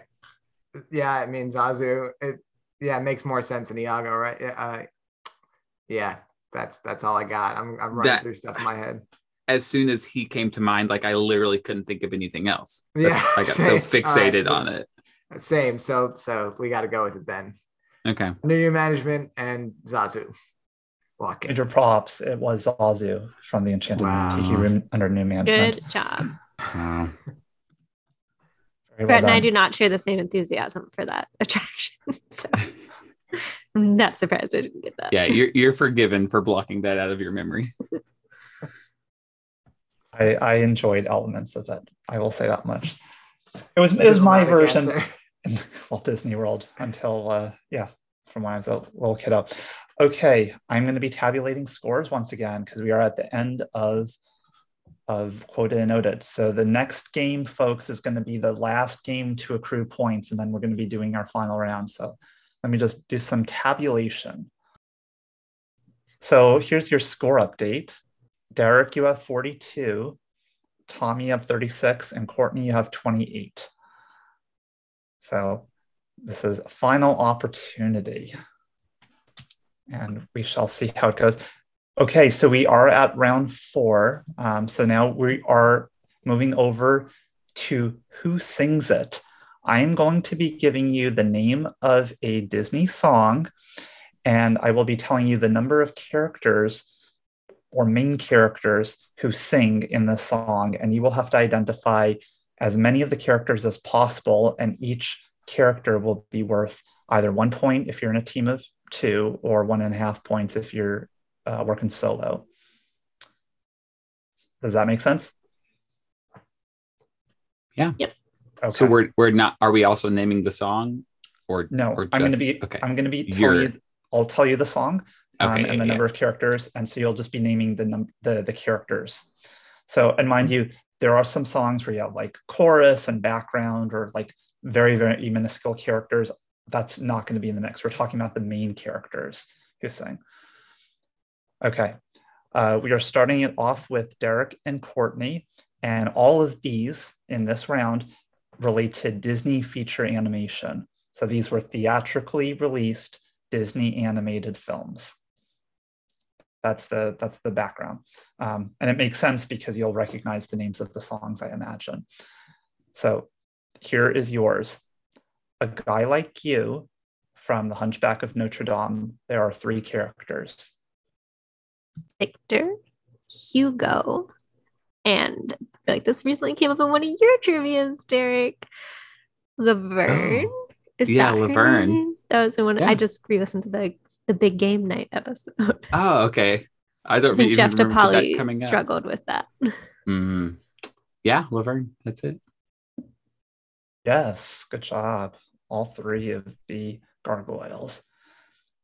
Yeah, I mean Zazu. It yeah, it makes more sense than Iago, right? Yeah, Uh, yeah, that's that's all I got. I'm I'm running That- through stuff in my head. As soon as he came to mind, like I literally couldn't think of anything else. That's- Yeah, I got so same. All right, fixated so- on it. Same. So so we got to go with it then. Okay. Under new management and Zazu. Walk in. Major props. It was Zazu from the Enchanted Wow. Tiki Room under new management. Good job. Wow. Very well Brett and I do not share the same enthusiasm for that attraction. So I'm not surprised I didn't get that. Yeah, you're you're forgiven for blocking that out of your memory. I, I enjoyed elements of it. I will say that much. It was it was my version in Walt Disney World until uh yeah, from when I was a little kid up. Okay, I'm going to be tabulating scores once again because we are at the end of of quota and noted. So the next game, folks, is going to be the last game to accrue points, and then we're going to be doing our final round. So let me just do some tabulation. So here's your score update. Derek, you have 42. Tommy, you have 36. And Courtney, you have 28. So this is a final opportunity. And we shall see how it goes. Okay, so we are at round four. Um, so now we are moving over to Who Sings It. I am going to be giving you the name of a Disney song, and I will be telling you the number of characters or main characters who sing in the song, and you will have to identify as many of the characters as possible, and each character will be worth either one point if you're in a team of two, or one and a half points if you're uh, working solo. Does that make sense? Yeah. Yep. Okay. So we're we're not. Are we also naming the song, or no, Or I'm going to be. okay. I'm going to be telling You're- you. I'll tell you the song um, Okay, and yeah, the number of characters, and so you'll just be naming the num- the the characters. So, and mind you, there are some songs where you have like chorus and background, or like very very minuscule characters. that's not going to be in the mix. We're talking about the main characters who sing. Okay. Uh, we are starting it off with Derek and Courtney, and all of these in this round relate to Disney feature animation. So these were theatrically released Disney animated films. That's the that's the background, um, and it makes sense because you'll recognize the names of the songs, I imagine. So here is yours. A guy like you from The Hunchback of Notre Dame. There are three characters. Victor, Hugo, and I feel like this recently came up in one of your trivia's, Derek. Laverne. Is Yeah, that her Laverne. name? That was the one Yeah. I just re-listened to the the big game night episode. Oh, okay. I I don't think Jeff DePauli coming up. struggled with that. Mhm. Yeah, Laverne. That's it. Yes, good job. All three of the gargoyles.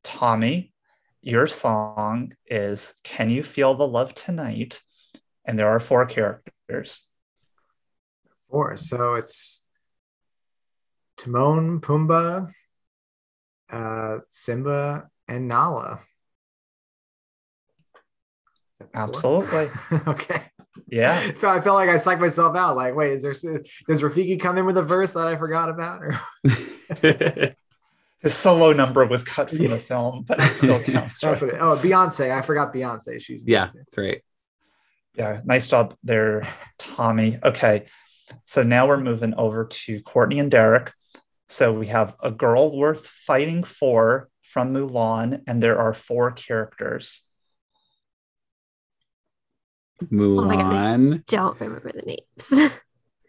Tommy, your song is Can You Feel the Love Tonight? And there are four characters. Four. So it's Timon, Pumbaa, uh, Simba, and Nala. Is that four? Absolutely. okay. Yeah. I felt I felt like I psyched myself out. Like, wait, is there does Rafiki come in with a verse that I forgot about? Or His solo number was cut from the film, but it still counts. that's right? what it, oh Beyonce. I forgot Beyonce. She's yeah, that's right. Yeah, nice job there, Tommy. Okay, so now we're moving over to Courtney and Derek. So we have a girl worth fighting for from Mulan, and there are four characters. Oh my God, I Mulan. don't remember the names.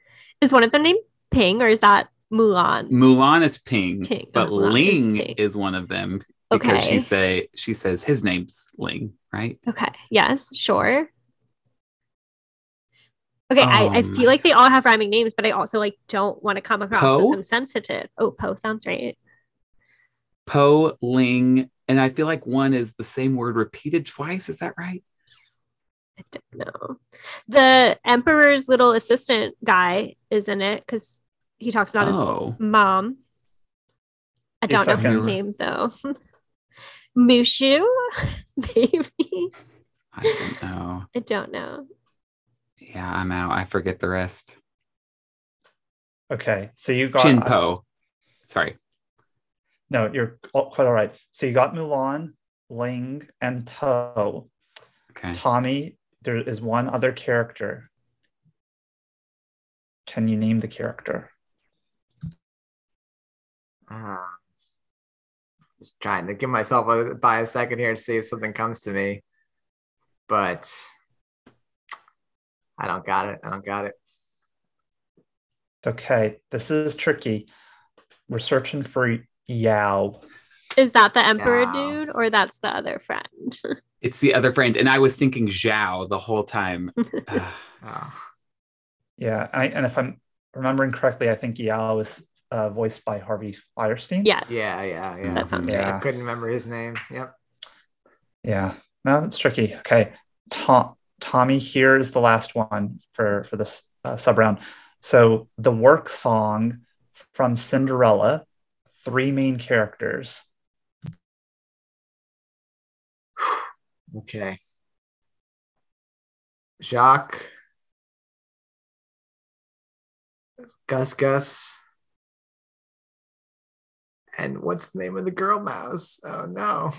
is one of them named Ping or is that Mulan? Mulan is Ping, Ping. Oh, but Oh, Mulan is Ling Ping. is one of them because Okay. she say she says his name's Ling, right? Okay. Yes, sure. Okay, I, I Um, feel like they all have rhyming names, but I also like don't want to come across Poe? as insensitive. Oh, Poe sounds right. Po, Ling, and I feel like one is the same word repeated twice. Is that right? I don't know. The Emperor's little assistant guy is in it because he talks about Oh. his mom. I don't know his name though. Mushu, maybe. I don't know. I don't know. Yeah, I'm out. I forget the rest. Okay, so you got Chien-Po. Sorry. No, you're quite all right. So you got Mulan, Ling, and Poe. Okay. Tommy, there is one other character. Can you name the character? Ah. just trying to give myself a by a second here to see if something comes to me, but I don't got it. I don't got it. Okay, this is tricky. We're searching for Yao. Is that the Emperor Yeah. dude or that's the other friend? It's the other friend, and I was thinking Zhao the whole time. Oh. Yeah, I, and if I'm remembering correctly, I think Yao is uh, voiced by Harvey Fierstein. yes. Yeah, yeah, yeah. That sounds Yeah. I couldn't remember his name. Yep. Yeah, no, it's tricky. Okay, Tom, Tommy, here is the last one for for this uh, sub round. So the work song from Cinderella, three main characters. Okay. Jaq. Gus Gus. And what's the name of the girl mouse? Oh no.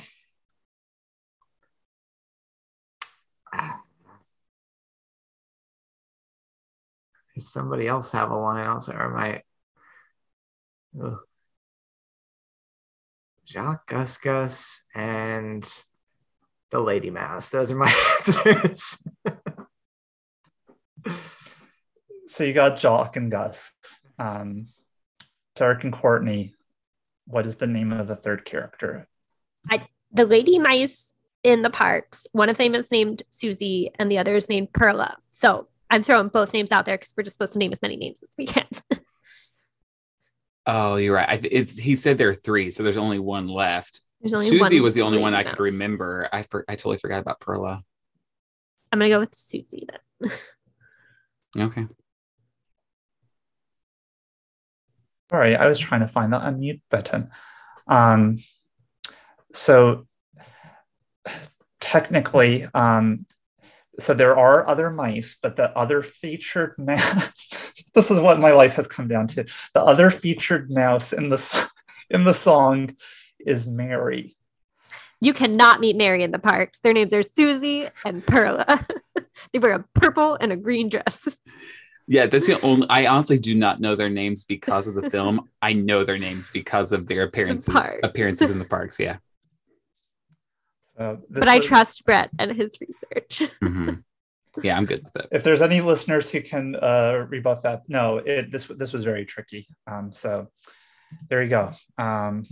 Ah. Does somebody else have a line also? Or am I? Ugh. Jaq, Gus Gus, and the Lady Mouse. Those are my answers. So you got Jaq and Gus, um, Derek and Courtney. What is the name of the third character? The lady mice in the parks, one of them is named Susie and the other is named Perla. So I'm throwing both names out there because we're just supposed to name as many names as we can. Oh, you're right. I, th- it's he said there are three, so there's only one left. There's only Susie one was the only one I could remember. I for, I totally forgot about Perla. I'm gonna go with Susie then. Okay. Sorry, I was trying to find the unmute button. Um, so technically, um, so there are other mice, but the other featured mouse. this is what my life has come down to. The other featured mouse in the in the song is Mary. You cannot meet Mary in the parks. Their names are Susie and Perla. they wear a purple and a green dress. Yeah, that's the only. I honestly do not know their names because of the film. I know their names because of their appearances parks. appearances in the parks. Yeah. So this But I was- trust Brett and his research. Mhm. Yeah, I'm good with it. if there's any listeners who can uh, rebuff that, no, it, this this was very tricky. Um, so there you go. Um,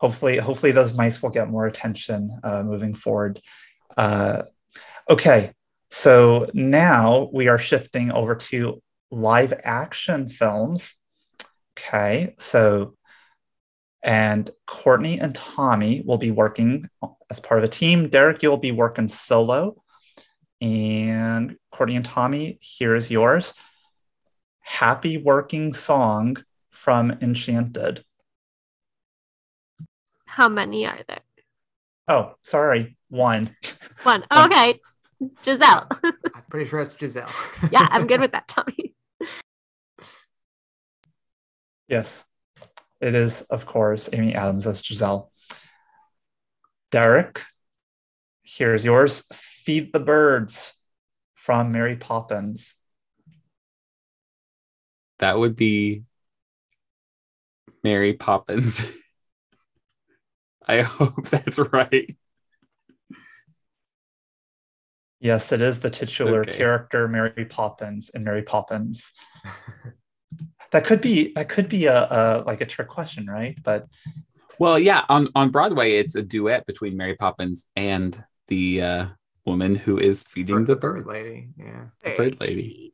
hopefully, hopefully those mice will get more attention uh, moving forward. Uh, okay, so now we are shifting over to live action films. Okay, so and Courtney and Tommy will be working as part of a team. Derek, you'll be working solo. And Courtney and Tommy, here's yours. Happy working song from Enchanted. How many are there? Oh, sorry, one. One. Okay. Giselle. I'm pretty sure it's Giselle. yeah, I'm good with that, Tommy. Yes, it is, of course, Amy Adams as Giselle. Derek, here's yours. Feed the Birds from Mary Poppins. That would be Mary Poppins. I hope that's right. Yes, it is the titular Okay. character Mary Poppins in Mary Poppins. that could be that could be a, a like a trick question, right? But Well, yeah, on on Broadway, it's a duet between Mary Poppins and the uh, woman who is feeding the birds. lady. Yeah. The bird lady.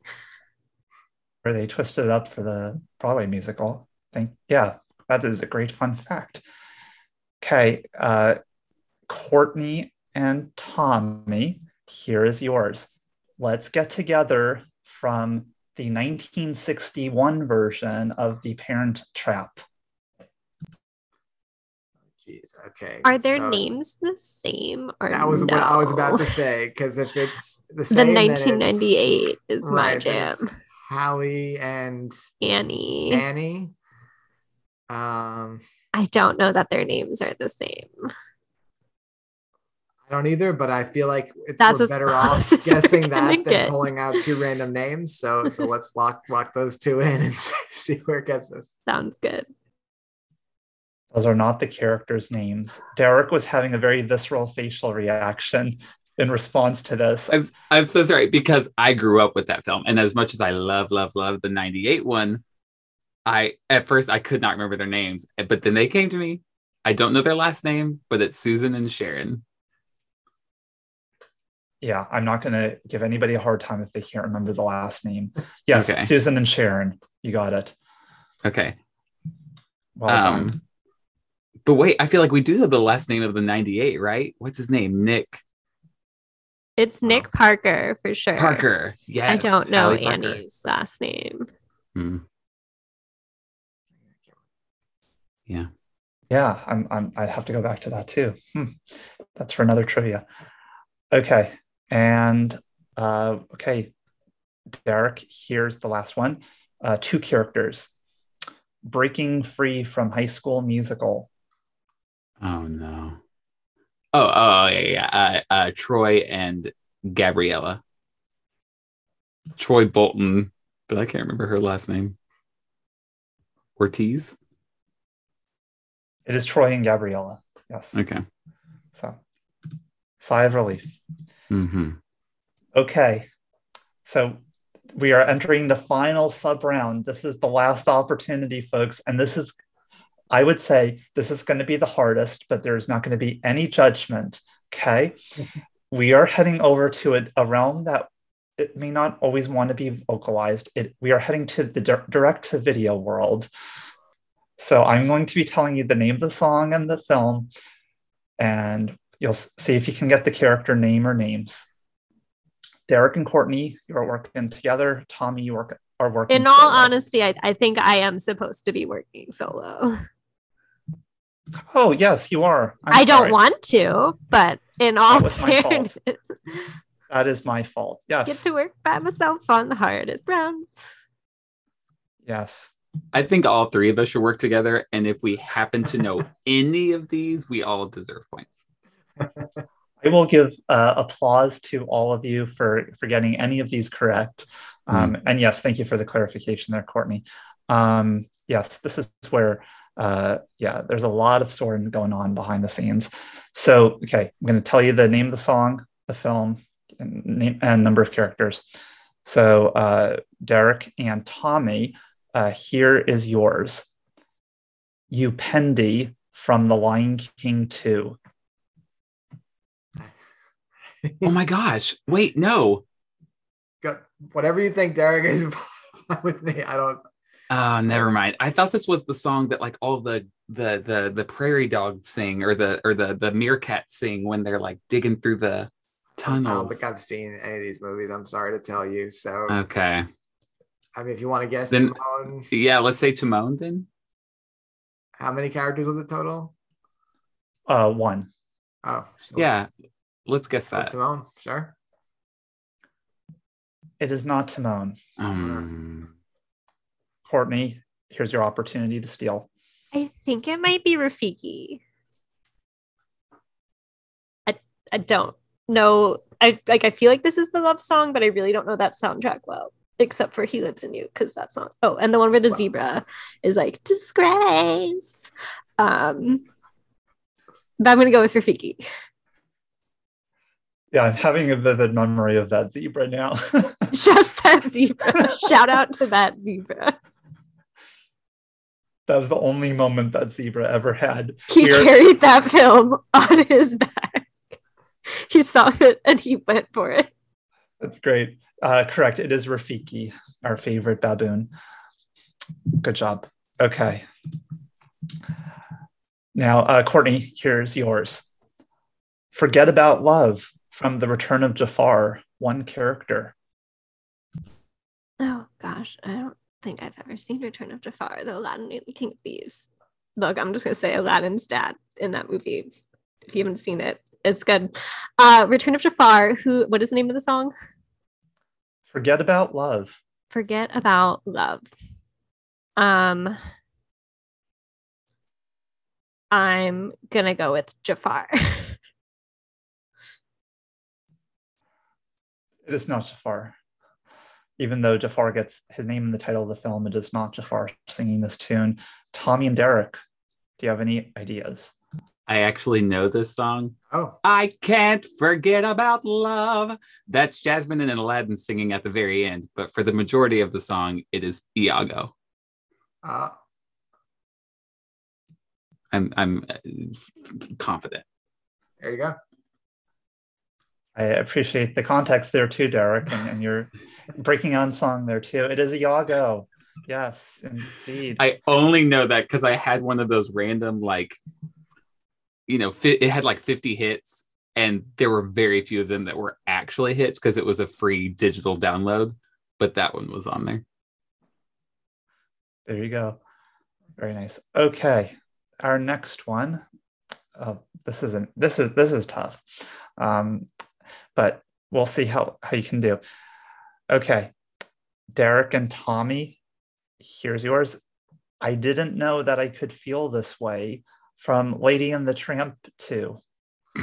where they twisted it up for the Broadway musical. I think, yeah, that is a great fun fact. Okay, uh, Courtney and Tommy, here is yours. Let's get together from the 1961 version of The Parent Trap. Jeez. Okay. Are their so names the same or That was what I was about to say because if it's the The same, then it's- 1998 is my right, then jam. it's Hallie and Annie. Annie. Um, I don't know that their names are the same. I don't either, but I feel like it's That's we're better off guessing that than get. pulling out two random names. So so let's lock lock those two in and see where it gets us. Sounds good. Those are not the characters' names. Derek was having a very visceral facial reaction in response to this. I'm I'm so sorry because I grew up with that film, and as much as I love, love, love the '98 one, I at first I could not remember their names, but then they came to me. I don't know their last name, but it's Susan and Sharon. Yeah, I'm not going to give anybody a hard time if they can't remember the last name. Yes, Okay. Susan and Sharon. You got it. Okay. Well. Um, but wait, I feel like we do know the last name of the '98, right? What's his name? Nick It's Nick Parker for sure. Parker. Yes, I don't know Hallie Annie's last name. Hmm. Yeah. Yeah, I'm, I'm, I have to go back to that too. Hmm. That's for another trivia. Okay. And uh, okay, Derek, here's the last one. Uh, two characters breaking free from high school musical. Oh no. Oh, oh yeah, yeah. Uh, uh, Troy and Gabriella. Troy Bolton, but I can't remember her last name. Ortiz. It is Troy and Gabriella. Yes. Okay. So, sigh of relief. Mm-hmm. Okay. So we are entering the final sub round. This is the last opportunity, folks. And this is, I would say, this is going to be the hardest, but there's not going to be any judgment. Okay. we are heading over to a, a realm that it may not always want to be vocalized. It, we are heading to the di- direct to video world. So I'm going to be telling you the name of the song and the film, and you'll see if you can get the character name or names. Derek and Courtney, you are working together. Tommy, you work, are working. In all solo. honesty, I, I think I am supposed to be working solo. Oh yes, you are. I'm I don't want to, but in all was fairness, That is my fault. Yes. get to work by myself on the hardest rounds. Yes. I think all three of us should work together, and if we happen to know any of these, we all deserve points. I will give uh, applause to all of you for for getting any of these correct. Um, And yes, thank you for the clarification there, Courtney. Um, yes, this is where, uh, yeah, there's a lot of sorting going on behind the scenes. So, okay, I'm going to tell you the name of the song, the film, and, name, and number of characters. So, uh, Derek and Tommy, uh, here is yours. Upendi from The Lion King 2. Oh my gosh! Wait, no. Go, whatever you think, Derek is with me. I don't. Oh, never mind. I thought this was the song that like all the the the the prairie dogs sing, or the or the the meerkats sing when they're like digging through the tunnel. I tunnels. don't think I've seen any of these movies. I'm sorry to tell you. So, Okay. I mean, if you want to guess, Then- Timon, Yeah, let's say Timon then. how many characters was it total? Uh, one. Oh, so Yeah, let's guess so that. Timon, sure. It is not Timon. Um, Courtney, here's your opportunity to steal. I think it might be Rafiki. I I don't know. I like I feel like this is the love song, but I really don't know that soundtrack well, except for He Lives in You, because that's not oh, and the one where the Wow. zebra is like disgrace. Um but I'm gonna go with Rafiki. Yeah, I'm having a vivid memory of that zebra now. Just that zebra. Shout out to that zebra. that was the only moment that zebra ever had. He carried that film on his back. He saw it and he went for it. That's great. Uh, correct. It is Rafiki, our favorite baboon. Good job. Okay. Now, uh, Courtney, here's yours. Forget about love from The Return of Jafar. One character. Oh gosh, I don't think I've ever seen Return of Jafar, the Aladdin and the King of Thieves. Look, I'm just gonna say Aladdin's dad in that movie. If you haven't seen it, it's good. Uh Return of Jafar, who what is the name of the song? Forget about love. Forget about love. Um I'm gonna go with Jafar. It is not Jafar. Even though Jafar gets his name in the title of the film, it is not Jafar singing this tune. Tommy and Derek, do you have any ideas? I actually know this song. Oh, I can't forget about love. That's Jasmine and Aladdin singing at the very end, but for the majority of the song, it is Iago. uh, I'm I'm uh, confident. there you go. I appreciate the context there too, Derek, and, and your breaking on song there too. It is Iago. Yes, indeed. I only know that because I had one of those random like, you know, fi- it had like 50 hits, and there were very few of them that were actually hits because it was a free digital download. But that one was on there. There you go. Very nice. Okay, our next one. Uh, this isn't. This is this is tough, um, but we'll see how how you can do. Okay, Derek and Tommy. Here's yours. I didn't know that I could feel this way from Lady and the Tramp too.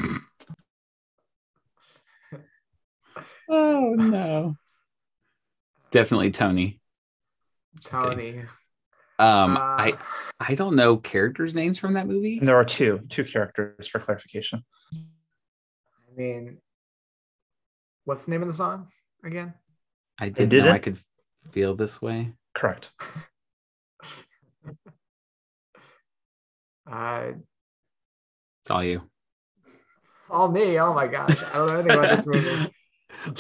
Oh no! Definitely Tony. Just kidding. Tony. Um, Uh, I I don't know characters' names from that movie. And there are two two characters for clarification. I mean, what's the name of the song again? I didn't did know it? I could feel this way. Correct. Uh, It's all you. all me. Oh my gosh, I don't know anything about this movie.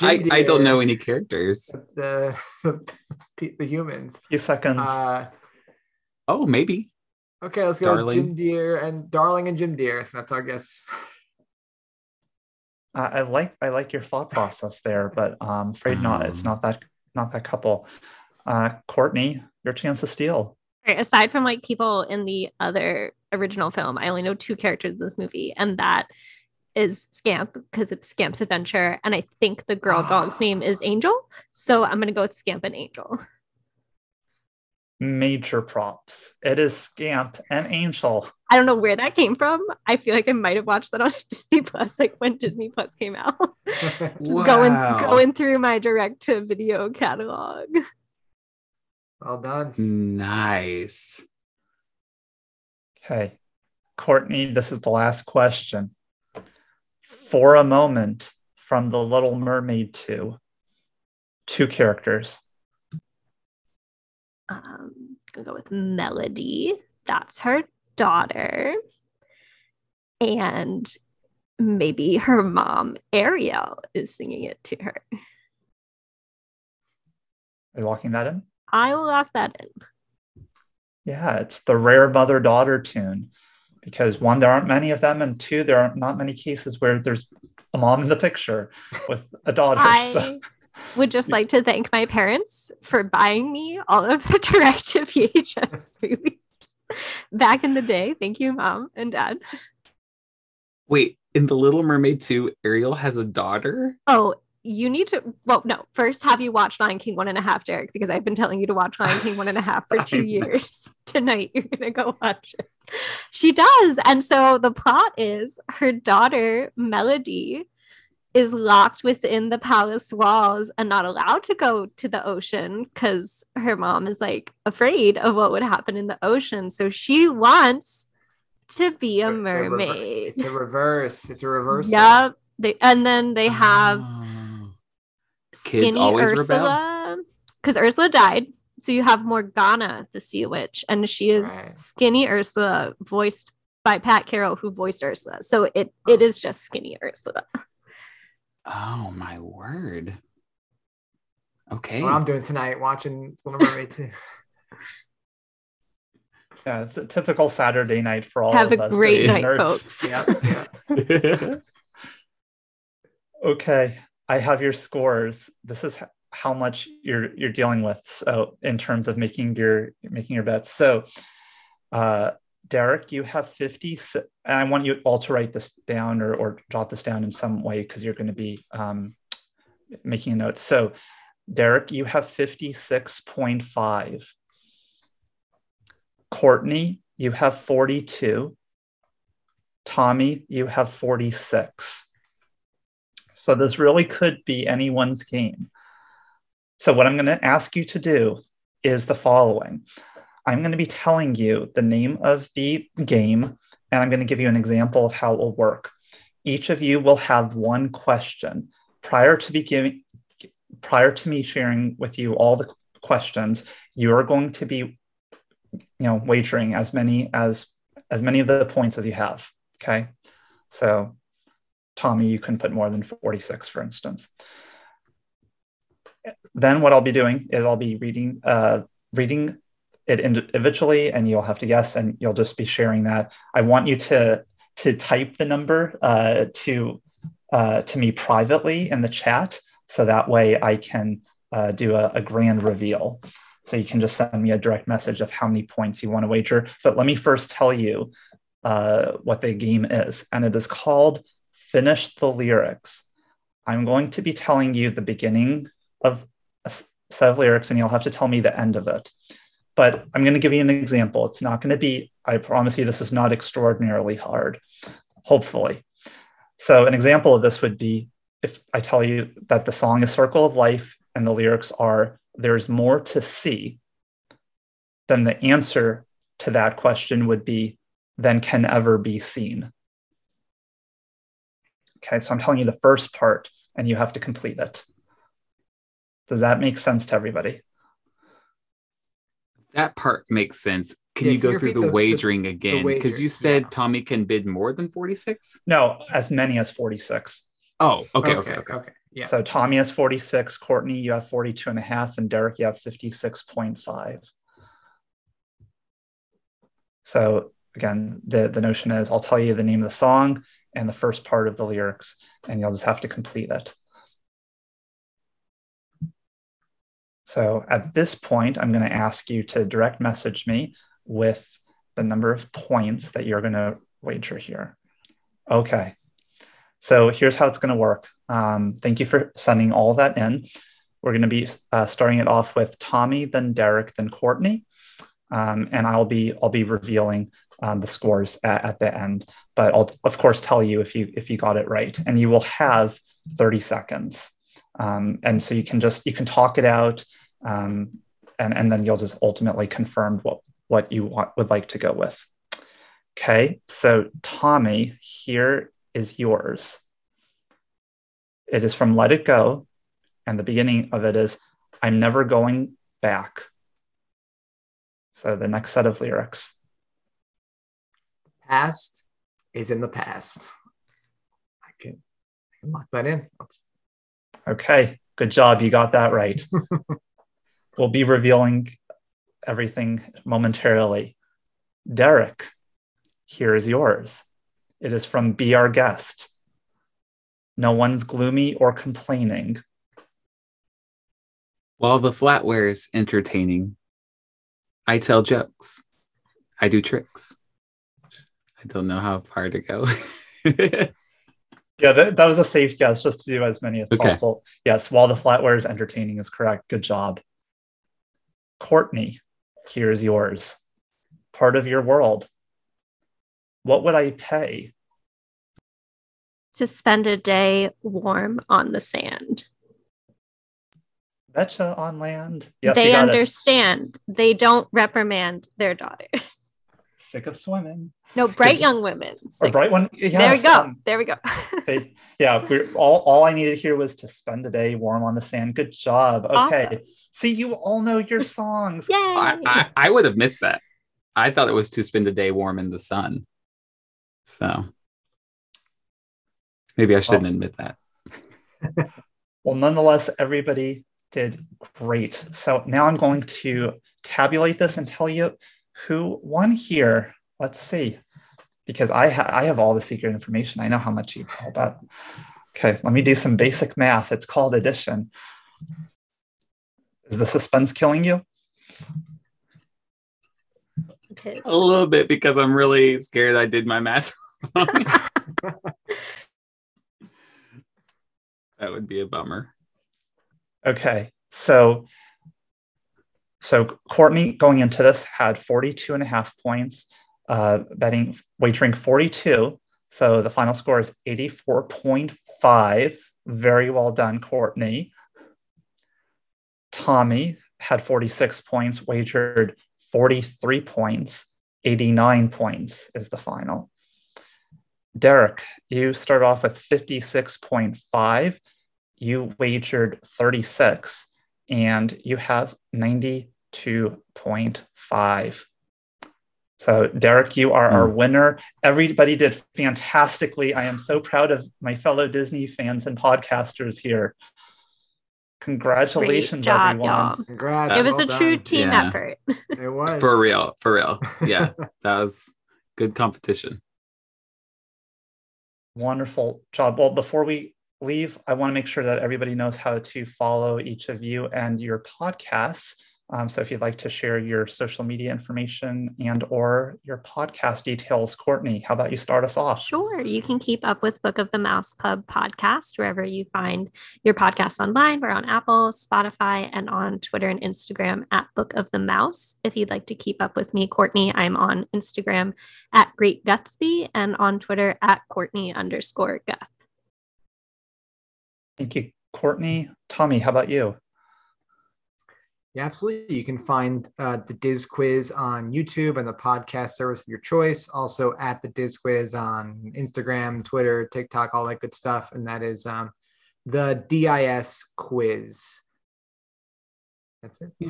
I, I don't know any characters. the the, the humans. few seconds. Uh, Oh, maybe. okay, let's go with Jim Dear and Darling and Jim Dear. That's our guess. I, I like I like your thought process there, but um, afraid not. It's Um. not that not that couple. Uh, Courtney, your chance to steal. Right, aside from like people in the other original film, I only know two characters in this movie, and that is Scamp because it's Scamp's adventure, and I think the girl dog's name is Angel. So I'm gonna go with Scamp and Angel. Major props. It is Scamp and Angel. I don't know where that came from. I feel like I might have watched that on Disney Plus, like when Disney Plus came out. Just going going through my direct to video catalog. Well done. Nice. Okay. Courtney, this is the last question. For a moment from The Little Mermaid 2, two characters. Um, gonna go with Melody. That's her daughter. And maybe her mom, Ariel, is singing it to her. Are you locking that in? I will lock that in. Yeah, it's the rare mother daughter tune because one, there aren't many of them, and two, there aren't not many cases where there's a mom in the picture with a daughter. so- I would just like to thank my parents for buying me all of the direct to VHS movies back in the day. Thank you, mom and dad. Wait, in The Little Mermaid 2, Ariel has a daughter? Oh, you need to. Well, no. First, have you watched Lion King one and a half, Derek? Because I've been telling you to watch Lion King one and a half for two years. Tonight, you're gonna go watch it. She does, and so the plot is her daughter Melody is locked within the palace walls and not allowed to go to the ocean because her mom is like afraid of what would happen in the ocean. So she wants to be a It's a rever- mermaid. It's a reverse. It's a reverse. Yep. They and then they have Oh. Kids skinny always Ursula because Ursula died. So you have Morgana, the sea witch, and she is Right. skinny Ursula, voiced by Pat Carroll, who voiced Ursula. So it it oh. is just skinny Ursula. Oh, my word. Okay. What I'm doing tonight, watching Little Mermaid too. yeah, it's a typical Saturday night for all Have of a us great night, nerds. folks. Yep. yep. Okay, I have your scores. This is how much you're you're dealing with. So in terms of making your making your bets. So uh Derek, you have 50 and I want you all to write this down or, or jot this down in some way because you're going to be um, making a note. So Derek, you have 56.5. Courtney, you have 42. Tommy, you have 46. So this really could be anyone's game. So what I'm going to ask you to do is the following. I'm going to be telling you the name of the game, and I'm going to give you an example of how it will work. Each of you will have one question prior to be giving, prior to me sharing with you all the questions. You are going to be, you know, wagering as many as as many of the points as you have. Okay, so Tommy, you can put more than 46, for instance. Then what I'll be doing is I'll be reading uh, reading it individually, and you'll have to guess, and you'll just be sharing that. I want you to to type the number uh, to uh, to me privately in the chat, so that way I can uh, do a, a grand reveal. So you can just send me a direct message of how many points you want to wager. But let me first tell you uh, what the game is, and it is called Finish the Lyrics. I'm going to be telling you the beginning of a set of lyrics, and you'll have to tell me the end of it. But I'm going to give you an example. It's not going to be, I promise you, this is not extraordinarily hard, hopefully. So, an example of this would be if I tell you that the song is Circle of Life and the lyrics are, There's more to see, then the answer to that question would be, Than can ever be seen. Okay, so I'm telling you the first part and you have to complete it. Does that make sense to everybody? That part makes sense. Can Yeah, you go through the, the- the- wagering the again? Because you said yeah. Tommy can bid more than 46? No, as many as 46. Oh, okay, okay, okay, okay. okay. Yeah. So Tommy has 46, Courtney, you have 42 and a half, and Derek, you have 56.5. So again, the, the notion is I'll tell you the name of the song and the first part of the lyrics, and you'll just have to complete it. So at this point, I'm going to ask you to direct message me with the number of points that you're going to wager here. Okay. So here's how it's going to work. Um, thank you for sending all that in. We're going to be uh, starting it off with Tommy, then Derek, then Courtney, um, and I'll be I'll be revealing um, the scores at, at, the end. But I'll of course tell you if you if you got it right, and you will have 30 seconds. Um, and so you can just you can talk it out, um, and and then you'll just ultimately confirm what what you want would like to go with. Okay, so Tommy, here is yours. It is from Let It Go, and the beginning of it is I'm never going back. So the next set of lyrics. Past is in the past. I can, I can lock that in. Let's... Okay, good job. You got that right. we'll be revealing everything momentarily. Derek, here is yours. It is from Be Our Guest. No one's gloomy or complaining. While the flatware is entertaining, I tell jokes. I do tricks. I don't know how far to go. yeah, that, that was a safe guess, just to do as many as okay. possible. Yes, while the flatware is entertaining is correct. Good job. Courtney, here's yours. Part of your world. What would I pay? To spend a day warm on the sand. Betcha on land. Yes, they understand. It. They don't reprimand their daughters. Sick of swimming. No, bright young women. Or bright one. Yes, there we go. Um, there we go. they, yeah, all, all I needed here was to spend a day warm on the sand. Good job. Okay. Awesome. See, you all know your songs. Yay! I, I, I would have missed that. I thought it was to spend a day warm in the sun. So maybe I shouldn't well, admit that. well, nonetheless, everybody did great. So now I'm going to tabulate this and tell you who won here. Let's see, because I, ha- I have all the secret information. I know how much you all bet. Okay, let me do some basic math. It's called addition. Is the suspense killing you? A little bit because I'm really scared I did my math that would be a bummer. Okay. So so Courtney going into this had 42 and a half points, uh, betting wagering 42. So the final score is 84.5. Very well done, Courtney. Tommy had 46 points, wagered 43 points. 89 points is the final. Derek, you start off with 56.5. You wagered 36 and you have 92.5. So, Derek, you are mm. our hmm. winner. Everybody did fantastically. I am so proud of my fellow Disney fans and podcasters here. Congratulations, job, everyone. Y'all. Congrats. It was well a done. true team Yeah. effort. It was For real, for real. Yeah, that was good competition. Wonderful job. Well, before we leave, I want to make sure that everybody knows how to follow each of you and your podcasts. Um, so if you'd like to share your social media information and or your podcast details, Courtney, how about you start us off? Sure. You can keep up with Book of the Mouse Club podcast wherever you find your podcasts online. We're on Apple, Spotify, and on Twitter and Instagram at Book of the Mouse. If you'd like to keep up with me, Courtney, I'm on Instagram at Great Gutsby and on Twitter at Courtney underscore Guth. Thank you, Courtney. Tommy, how about you? Yeah, absolutely. You can find uh, the Diz Quiz on YouTube and the podcast service of your choice. Also at the Diz Quiz on Instagram, Twitter, TikTok, all that good stuff. And that is um, the DIS Quiz. That's it.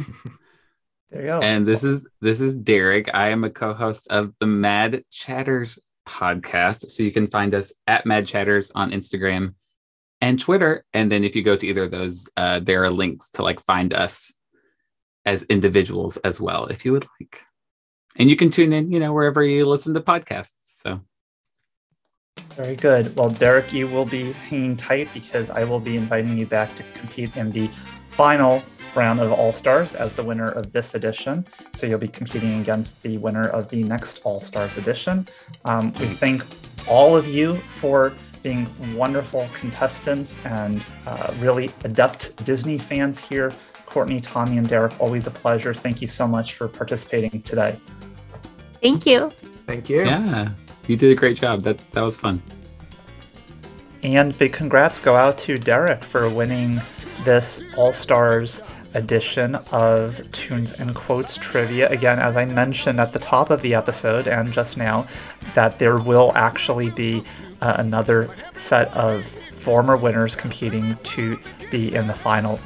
there you go. And this is this is Derek. I am a co-host of the Mad Chatters podcast. So you can find us at Mad Chatters on Instagram and Twitter. And then if you go to either of those, uh, there are links to like find us as individuals as well, if you would like. And you can tune in, you know, wherever you listen to podcasts. So very good. Well, Derek, you will be hanging tight because I will be inviting you back to compete in the final round of All Stars as the winner of this edition. So you'll be competing against the winner of the next All Stars edition. Um, we thank all of you for being wonderful contestants and uh, really adept Disney fans here. Courtney, Tommy, and Derek, always a pleasure. Thank you so much for participating today. Thank you. Thank you. Yeah, you did a great job. That that was fun. And big congrats go out to Derek for winning this All Stars edition of Tunes and Quotes trivia. Again, as I mentioned at the top of the episode and just now, that there will actually be uh, another set of former winners competing to be in the final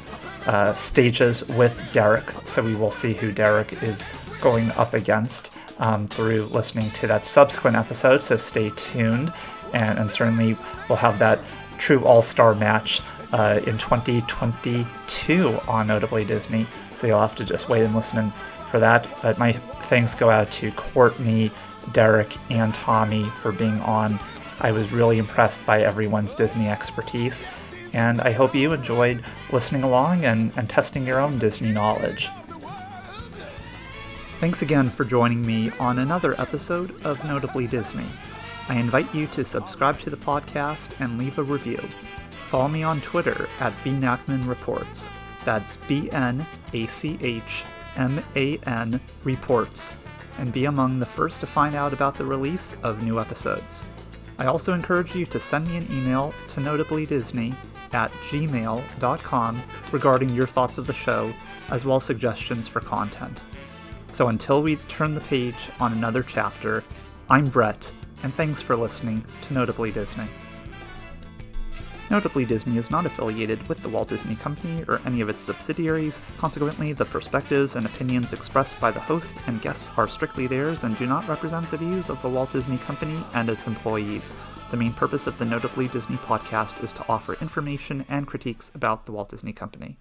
uh, stages with Derek. So we will see who Derek is going up against um, through listening to that subsequent episode. So stay tuned, and, and certainly we'll have that true all star match uh, in 2022 on Notably Disney. So you'll have to just wait and listen for that. But my thanks go out to Courtney, Derek, and Tommy for being on. I was really impressed by everyone's Disney expertise, and I hope you enjoyed listening along and, and testing your own Disney knowledge. Thanks again for joining me on another episode of Notably Disney. I invite you to subscribe to the podcast and leave a review. Follow me on Twitter at bnachman That's B N A C H M A N Reports, and be among the first to find out about the release of new episodes. I also encourage you to send me an email to notablydisney at gmail.com regarding your thoughts of the show, as well as suggestions for content. So until we turn the page on another chapter, I'm Brett, and thanks for listening to Notably Disney. Notably Disney is not affiliated with the Walt Disney Company or any of its subsidiaries, consequently, the perspectives and opinions expressed by the host and guests are strictly theirs and do not represent the views of the Walt Disney Company and its employees. The main purpose of the Notably Disney podcast is to offer information and critiques about the Walt Disney Company.